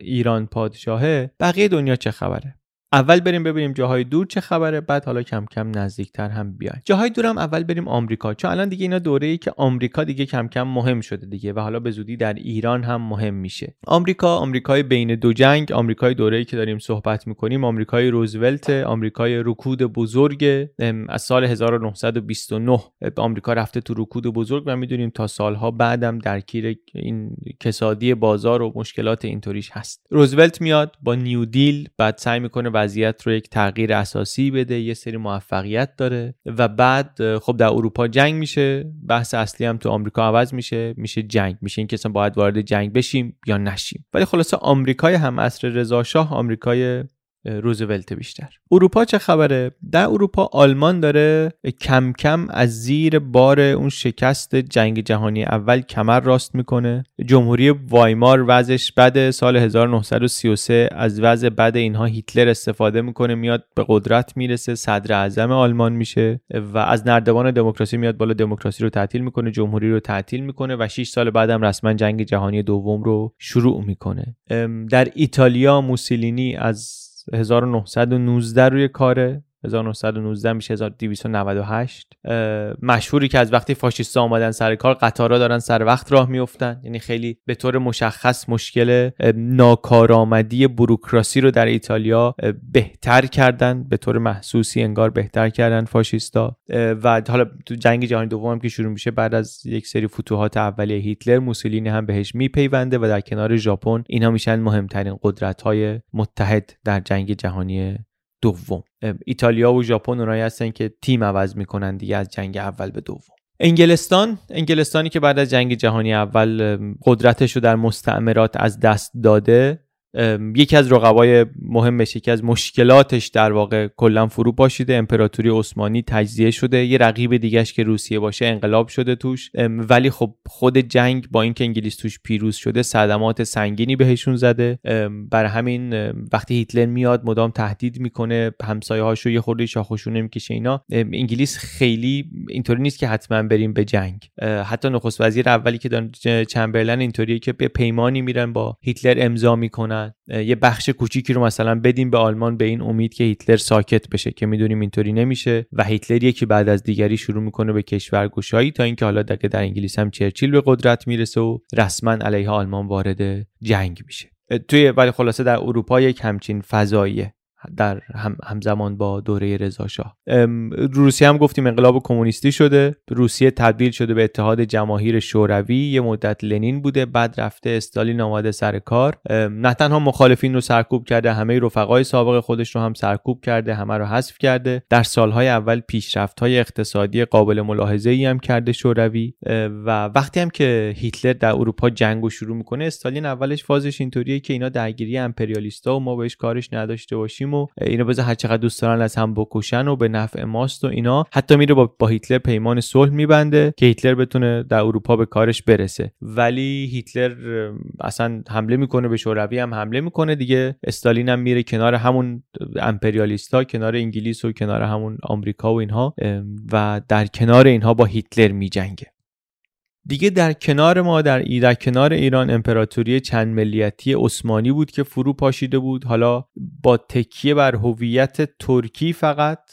ایران پادشاهه بقیه دنیا چه خبره؟ اول بریم ببینیم جاهای دور چه خبره بعد حالا کم کم نزدیکتر هم بیایم. جاهای دورم اول بریم آمریکا چون الان دیگه اینا دوره ای که آمریکا دیگه کم کم مهم شده دیگه و حالا به زودی در ایران هم مهم میشه. آمریکا آمریکای بین دو جنگ آمریکای دوره ای که داریم صحبت می‌کنیم آمریکای روزولت آمریکای رکود بزرگ از سال 1929 آمریکا رفته تو رکود بزرگ و می‌دونیم تا سالها بعدم درگیر این کسادی بازار و مشکلات اینطوریش هست. روزولت میاد با نیو دیل بعد سعی می‌کنه وضعیت رو یک تغییر اساسی بده یه سری موفقیت داره و بعد خب در اروپا جنگ میشه بحث اصلی هم تو آمریکا عوض میشه میشه جنگ میشه اینکه اصلا باید وارد جنگ بشیم یا نشیم. ولی خلاصه آمریکای هم عصر رضا شاه آمریکای روزولت بیشتر. اروپا چه خبره؟ در اروپا آلمان داره کم کم از زیر بار اون شکست جنگ جهانی اول کمر راست می‌کنه. جمهوری وایمار وضعش بد سال 1933 از وضع بد اینها هیتلر استفاده می‌کنه میاد به قدرت می‌رسه صدر اعظم آلمان میشه و از نردبان دموکراسی میاد بالا دموکراسی رو تعطیل می‌کنه جمهوری رو تعطیل می‌کنه و 6 سال بعدم رسما جنگ جهانی دوم رو شروع می‌کنه. در ایتالیا موسولینی از 1919 روی کاره. 1919 میشه 1298 مشهوری که از وقتی فاشیستا آمدن سر کار قطارا دارن سر وقت راه میفتن یعنی خیلی به طور مشخص مشکل ناکارآمدی بروکراسی رو در ایتالیا بهتر کردن. به طور محسوسی انگار بهتر کردن فاشیستا. و حالا تو جنگ جهانی دوم هم که شروع میشه بعد از یک سری فتوحات اولیه هیتلر موسولینی هم بهش میپیونده و در کنار ژاپن اینا میشن مهمترین قدرت های متحد در جنگ جهانی دوم. ایتالیا و ژاپن اونایی هستن که تیم عوض می‌کنن دیگه از جنگ اول به دوم. انگلستان. انگلستانی که بعد از جنگ جهانی اول قدرتش رو در مستعمرات از دست داده. یکی از رقبای مهمش یکی از مشکلاتش در واقع کلا فرو پاشیده. امپراتوری عثمانی تجزیه شده. یه رقیب دیگهش که روسیه باشه انقلاب شده توش. ولی خب خود جنگ با اینکه انگلیس توش پیروز شده صدمات سنگینی بهشون زده. بر همین وقتی هیتلر میاد مدام تهدید می‌کنه همسایه هاشو یه خورده شاخشونه می‌کشه اینا. انگلیس خیلی اینطوری نیست که حتما بریم به جنگ. حتی نخست وزیر اولی که چمبرلن اینطوریه که به پیمانی میرن با هیتلر امضا می‌کنن. یه بخش کوچیکی رو مثلا بدیم به آلمان به این امید که هیتلر ساکت بشه که می‌دونیم اینطوری نمیشه و هیتلر یکی بعد از دیگری شروع می‌کنه به کشورگشایی تا اینکه حالا دیگه در انگلیس هم چرچیل به قدرت می‌رسه و رسما علیه آلمان وارد جنگ میشه. توی ولی خلاصه در اروپا یک همچین فضاییه در هم همزمان با دوره رضاشاه روسیه هم گفتیم انقلاب کمونیستی شده. روسیه تبدیل شده به اتحاد جماهیر شوروی. یه مدت لنین بوده بعد رفته استالین آمده سر کار. نه تنها مخالفین رو سرکوب کرده همه رفقای سابق خودش رو هم سرکوب کرده همه رو حذف کرده. در سالهای اول پیشرفت های اقتصادی قابل ملاحظه ای هم کرده شوروی. و وقتی هم که هیتلر در اروپا جنگ رو شروع می‌کنه استالین اولش فازش اینطوریه که اینا درگیری امپریالیستا و ما بهش کارش نداشته باشیم و اینو بذار هر چقدر دوست دارن از هم بکشن و به نفع ماست و اینا. حتی میره با, با هیتلر پیمان صلح میبنده که هیتلر بتونه در اروپا به کارش برسه. ولی هیتلر اصلا حمله می‌کنه به شوروی هم حمله می‌کنه دیگه. استالین هم میره کنار همون امپریالیستا کنار انگلیس و کنار همون آمریکا و اینها و در کنار اینها با هیتلر میجنگه. دیگه در کنار ما در, ای در کنار ایران امپراتوری چند ملیتی عثمانی بود که فرو پاشیده بود. حالا با تکیه بر هویت ترکی فقط.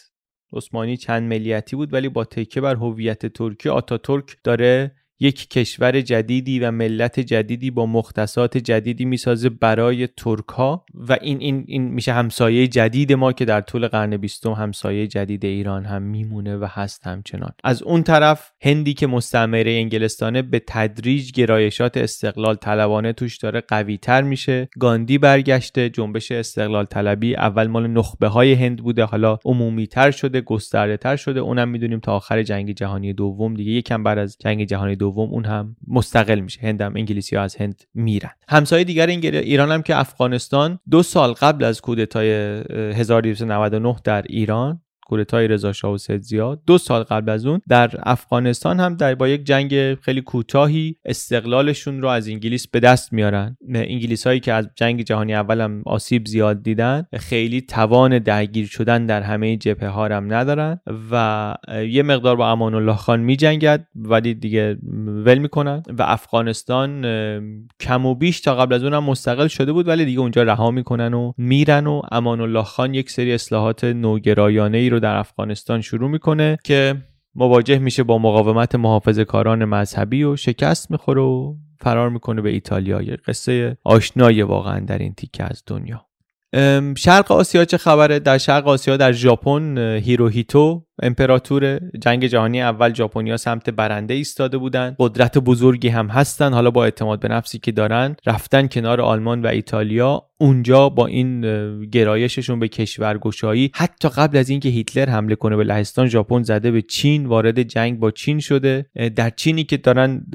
عثمانی چند ملیتی بود ولی با تکیه بر هویت ترکی آتاتورک داره یک کشور جدیدی و ملت جدیدی با مختصات جدیدی می‌سازه برای ترک ها و این, این, این میشه همسایه جدید ما که در طول قرن بیستم همسایه جدید ایران هم میمونه و هست همچنان. از اون طرف هندی که مستعمره انگلستانه به تدریج گرایشات استقلال طلبانه توش داره قوی تر میشه. گاندی برگشته جنبش استقلال طلبی اول مال نخبه های هند بوده حالا عمومی تر شده گسترده تر شده اونم می‌دونیم تا آخر جنگ جهانی دوم دیگه. یکم بعد از جنگ جهانی دوم اون هم مستقل میشه. هند هم انگلیسی ها از هند میرن. همسایه دیگر ایران هم که افغانستان دو سال قبل از کودتای 1299 در ایران کودتای رضا شاه و زیاد. دو سال قبل از اون در افغانستان هم در با یک جنگ خیلی کوتاهی استقلالشون رو از انگلیس به دست میارن. انگلیس هایی که از جنگ جهانی اول هم آسیب زیاد دیدن خیلی توان درگیر شدن در همه جبهه ها هم ندارن و یه مقدار با امان الله خان میجنگد ولی دیگه ول می‌کنن و افغانستان کم و بیش تا قبل از اون هم مستقل شده بود ولی دیگه اونجا رها می‌کنن و میرن و امان الله خان یک سری اصلاحات نوگرایانه ای رو در افغانستان شروع می‌کنه که مواجه میشه با مقاومت محافظ کاران مذهبی و شکست می‌خوره و فرار می‌کنه به ایتالیا. یه قصه آشنای واقعا در این تیکه از دنیا. شرق آسیا چه خبره؟ در شرق آسیا در ژاپن هیروهیتو امپراتور جنگ جهانی اول ژاپنیا سمت برنده ایستاده بودن. قدرت بزرگی هم هستن. حالا با اعتماد به نفسی که دارن رفتن کنار آلمان و ایتالیا اونجا با این گرایششون به کشورگشایی. حتی قبل از اینکه هیتلر حمله کنه به لهستان ژاپن زده به چین وارد جنگ با چین شده. در چینی که دارن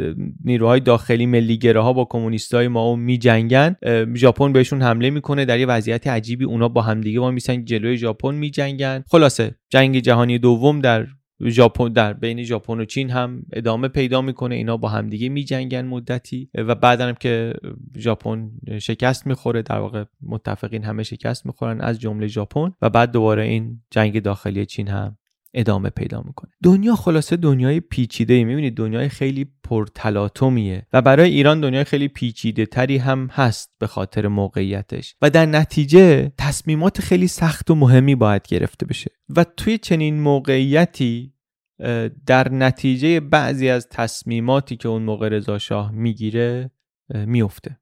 نیروهای داخلی ملیگراها با کمونیستای ما می جنگن ژاپن بهشون حمله می‌کنه. در یه وضعیت عجیبی اونا با همدیگه با میسن جلوی ژاپن میجنگن. خلاصه جنگ جهانی دوم در ژاپن در بین ژاپن و چین هم ادامه پیدا می‌کنه. اینا با همدیگه میجنگن مدتی و بعد هم که ژاپن شکست می‌خوره در واقع متفقین همه شکست می‌خورن از جمله ژاپن و بعد دوباره این جنگ داخلی چین هم ادامه پیدا می‌کنه. دنیا خلاصه دنیای پیچیده ای می‌بینید دنیای خیلی پرتلاطمیه و برای ایران دنیای خیلی پیچیده تری هم هست به خاطر موقعیتش و در نتیجه تصمیمات خیلی سخت و مهمی باید گرفته بشه و توی چنین موقعیتی در نتیجه بعضی از تصمیماتی که اون موقع رضا شاه می‌گیره میفته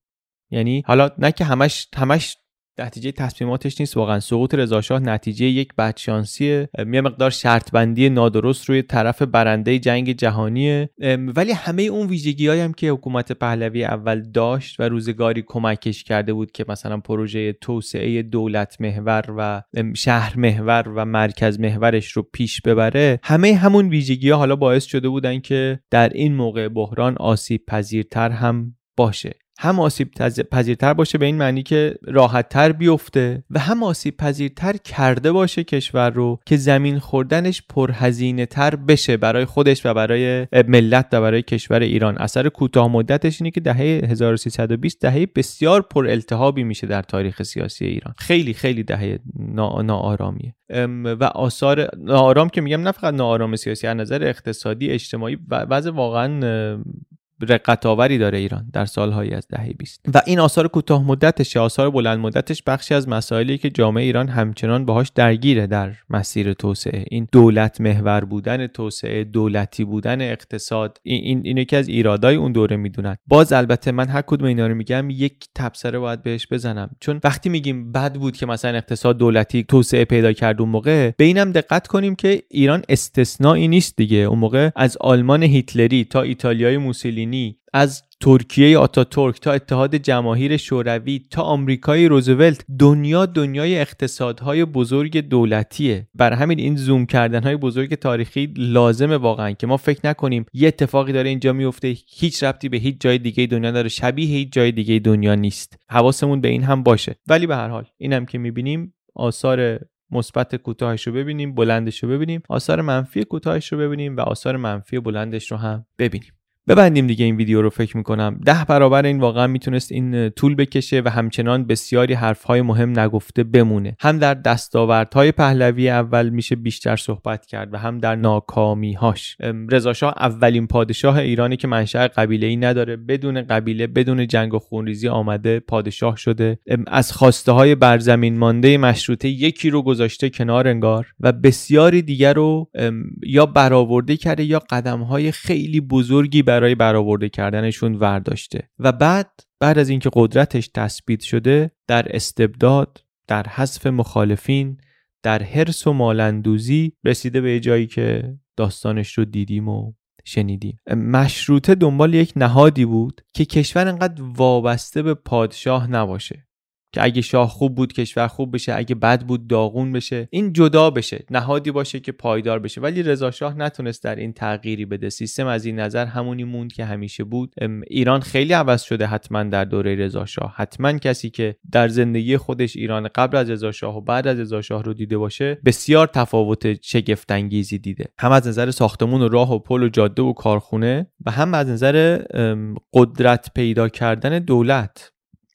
یعنی حالا نه که همش همش نتیجه تصمیماتش نیست. واقعا سقوط رضاشاه نتیجه یک بدشانسیه یه مقدار شرط بندی نادرست روی طرف برنده جنگ جهانیه ولی همه اون ویژگی هم که حکومت پهلوی اول داشت و روزگاری کمکش کرده بود که مثلا پروژه توسعه دولت محور و شهر محور و مرکز محورش رو پیش ببره همه همون ویژگی ها حالا باعث شده بودن که در این موقع بحران آسیب پذیرتر هم باشه. هم آسیب پذیرتر باشه به این معنی که راحتتر بیفته و هم آسیب پذیرتر کرده باشه کشور رو که زمین خوردنش پرهزینه تر بشه برای خودش و برای ملت و برای کشور ایران. اثر کوتاه مدتش اینه که دهه 1320 دهه بسیار پر التهابی میشه در تاریخ سیاسی ایران. خیلی خیلی دهه ناآرامیه. و آثار ناآرام که میگم نه فقط ناآرام سیاسی از نظر اقتصادی اجتماعی وضع واقعا رقت آوری داره ایران در سالهایی از دهه 20 و این آثار کوتاه مدتش یا آثار بلند مدتش بخشی از مسائلی که جامعه ایران همچنان باهاش درگیره در مسیر توسعه. این دولت محور بودن توسعه دولتی بودن اقتصاد این این یکی از ایرادای اون دوره می‌دونن. باز البته من هر کدوم اینا رو میگم یک تبصره باید بهش بزنم. چون وقتی میگیم بد بود که مثلا اقتصاد دولتی توسعه پیدا کرد اون موقع به اینم دقت کنیم که ایران استثنایی نیست دیگه. اون موقع از آلمان هیتلری تا ایتالیای موسولینی از ترکیه آتاتورک تا اتحاد جماهیر شوروی تا آمریکای روزولت دنیا دنیای اقتصادهای بزرگ دولتیه. بر همین این زوم کردن های بزرگ تاریخی لازمه واقعا که ما فکر نکنیم یه اتفاقی داره اینجا میفته هیچ ربطی به هیچ جای دیگه دنیا داره شبیه هیچ جای دیگه دنیا نیست. حواسمون به این هم باشه. ولی به هر حال اینم که می‌بینیم آثار مثبت کوتاهش رو ببینیم بلندش رو ببینیم آثار منفی کوتاهش رو ببینیم و آثار منفی بلندش رو هم ببینیم. ببندیم دیگه این ویدیو رو فکر می‌کنم. ده برابر این واقعا می‌تونست این طول بکشه و همچنان بسیاری حرفهای مهم نگفته بمونه. هم در دستاوردهای پهلوی اول میشه بیشتر صحبت کرد و هم در ناکامیهاش. رضا شاه اولین پادشاه ایرانی که منشأ قبیله ای نداره. بدون قبیله بدون جنگ و خونریزی آمده پادشاه شده. از خواسته های برزمین مانده مشروطه یکی رو گذاشته کنار انگار و بسیاری دیگر رو یا برآورده کرده یا قدم های خیلی بزرگی بر برای برآورده کردنشون ورداشته. و بعد بعد از اینکه قدرتش تثبیت شده در استبداد در حذف مخالفین در حرس و مالندوزی رسیده به جایی که داستانش رو دیدیم و شنیدیم. مشروطه دنبال یک نهادی بود که کشور انقدر وابسته به پادشاه نباشه. که اگه شاه خوب بود کشور خوب بشه اگه بد بود داغون بشه. این جدا بشه نهادی باشه که پایدار بشه. ولی رضا شاه نتونست در این تغییری بده. سیستم از این نظر همونی موند که همیشه بود. ایران خیلی عوض شده حتما در دوره رضا شاه. حتما کسی که در زندگی خودش ایران قبل از رضا شاه و بعد از رضا شاه رو دیده باشه بسیار تفاوت شگفت انگیزی دیده. هم از نظر ساختمون و راه و پل و جاده و کارخونه و هم از نظر قدرت پیدا کردن دولت.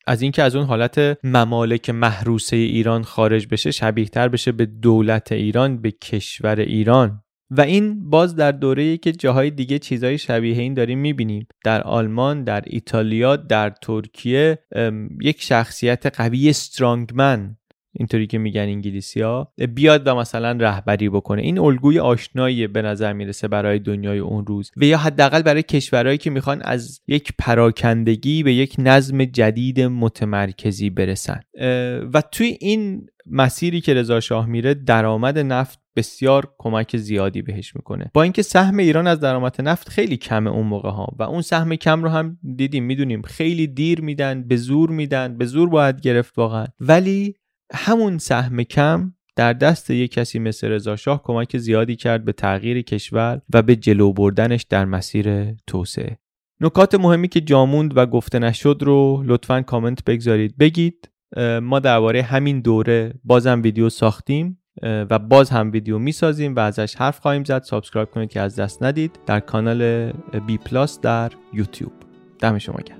از اینکه از اون حالت ممالک محروسه ایران خارج بشه شبیه تر بشه به دولت ایران به کشور ایران. و این باز در دوره که جاهای دیگه چیزهای شبیه این داریم می‌بینیم. در آلمان در ایتالیا در ترکیه یک شخصیت قوی سترانگمن اینطوری که میگن انگلیسی ها بیاد و مثلا رهبری بکنه. این الگوی آشنایی به نظر می‌رسه برای دنیای اون روز. و یا حداقل برای کشورهایی که می‌خوان از یک پراکندگی به یک نظم جدید متمرکزی برسن. و توی این مسیری که رضا شاه میره درآمد نفت بسیار کمک زیادی بهش می‌کنه. با اینکه سهم ایران از درآمد نفت خیلی کمه اون موقع ها و اون سهم کم رو هم دیدیم می‌دونیم خیلی دیر میدن به زور میدن به زور باید گرفت واقعا. ولی همون سهم کم در دست یک کسی مثل رضا شاه کمک زیادی کرد به تغییر کشور و به جلو بردنش در مسیر توسعه. نکات مهمی که جاموند و گفته نشد رو لطفا کامنت بگذارید. بگید ما درباره همین دوره بازم ویدیو ساختیم و باز هم ویدیو می‌سازیم و ازش حرف خواهیم زد. subscribe کنید که از دست ندید. در کانال B Plus در یوتیوب. دم شما گرم.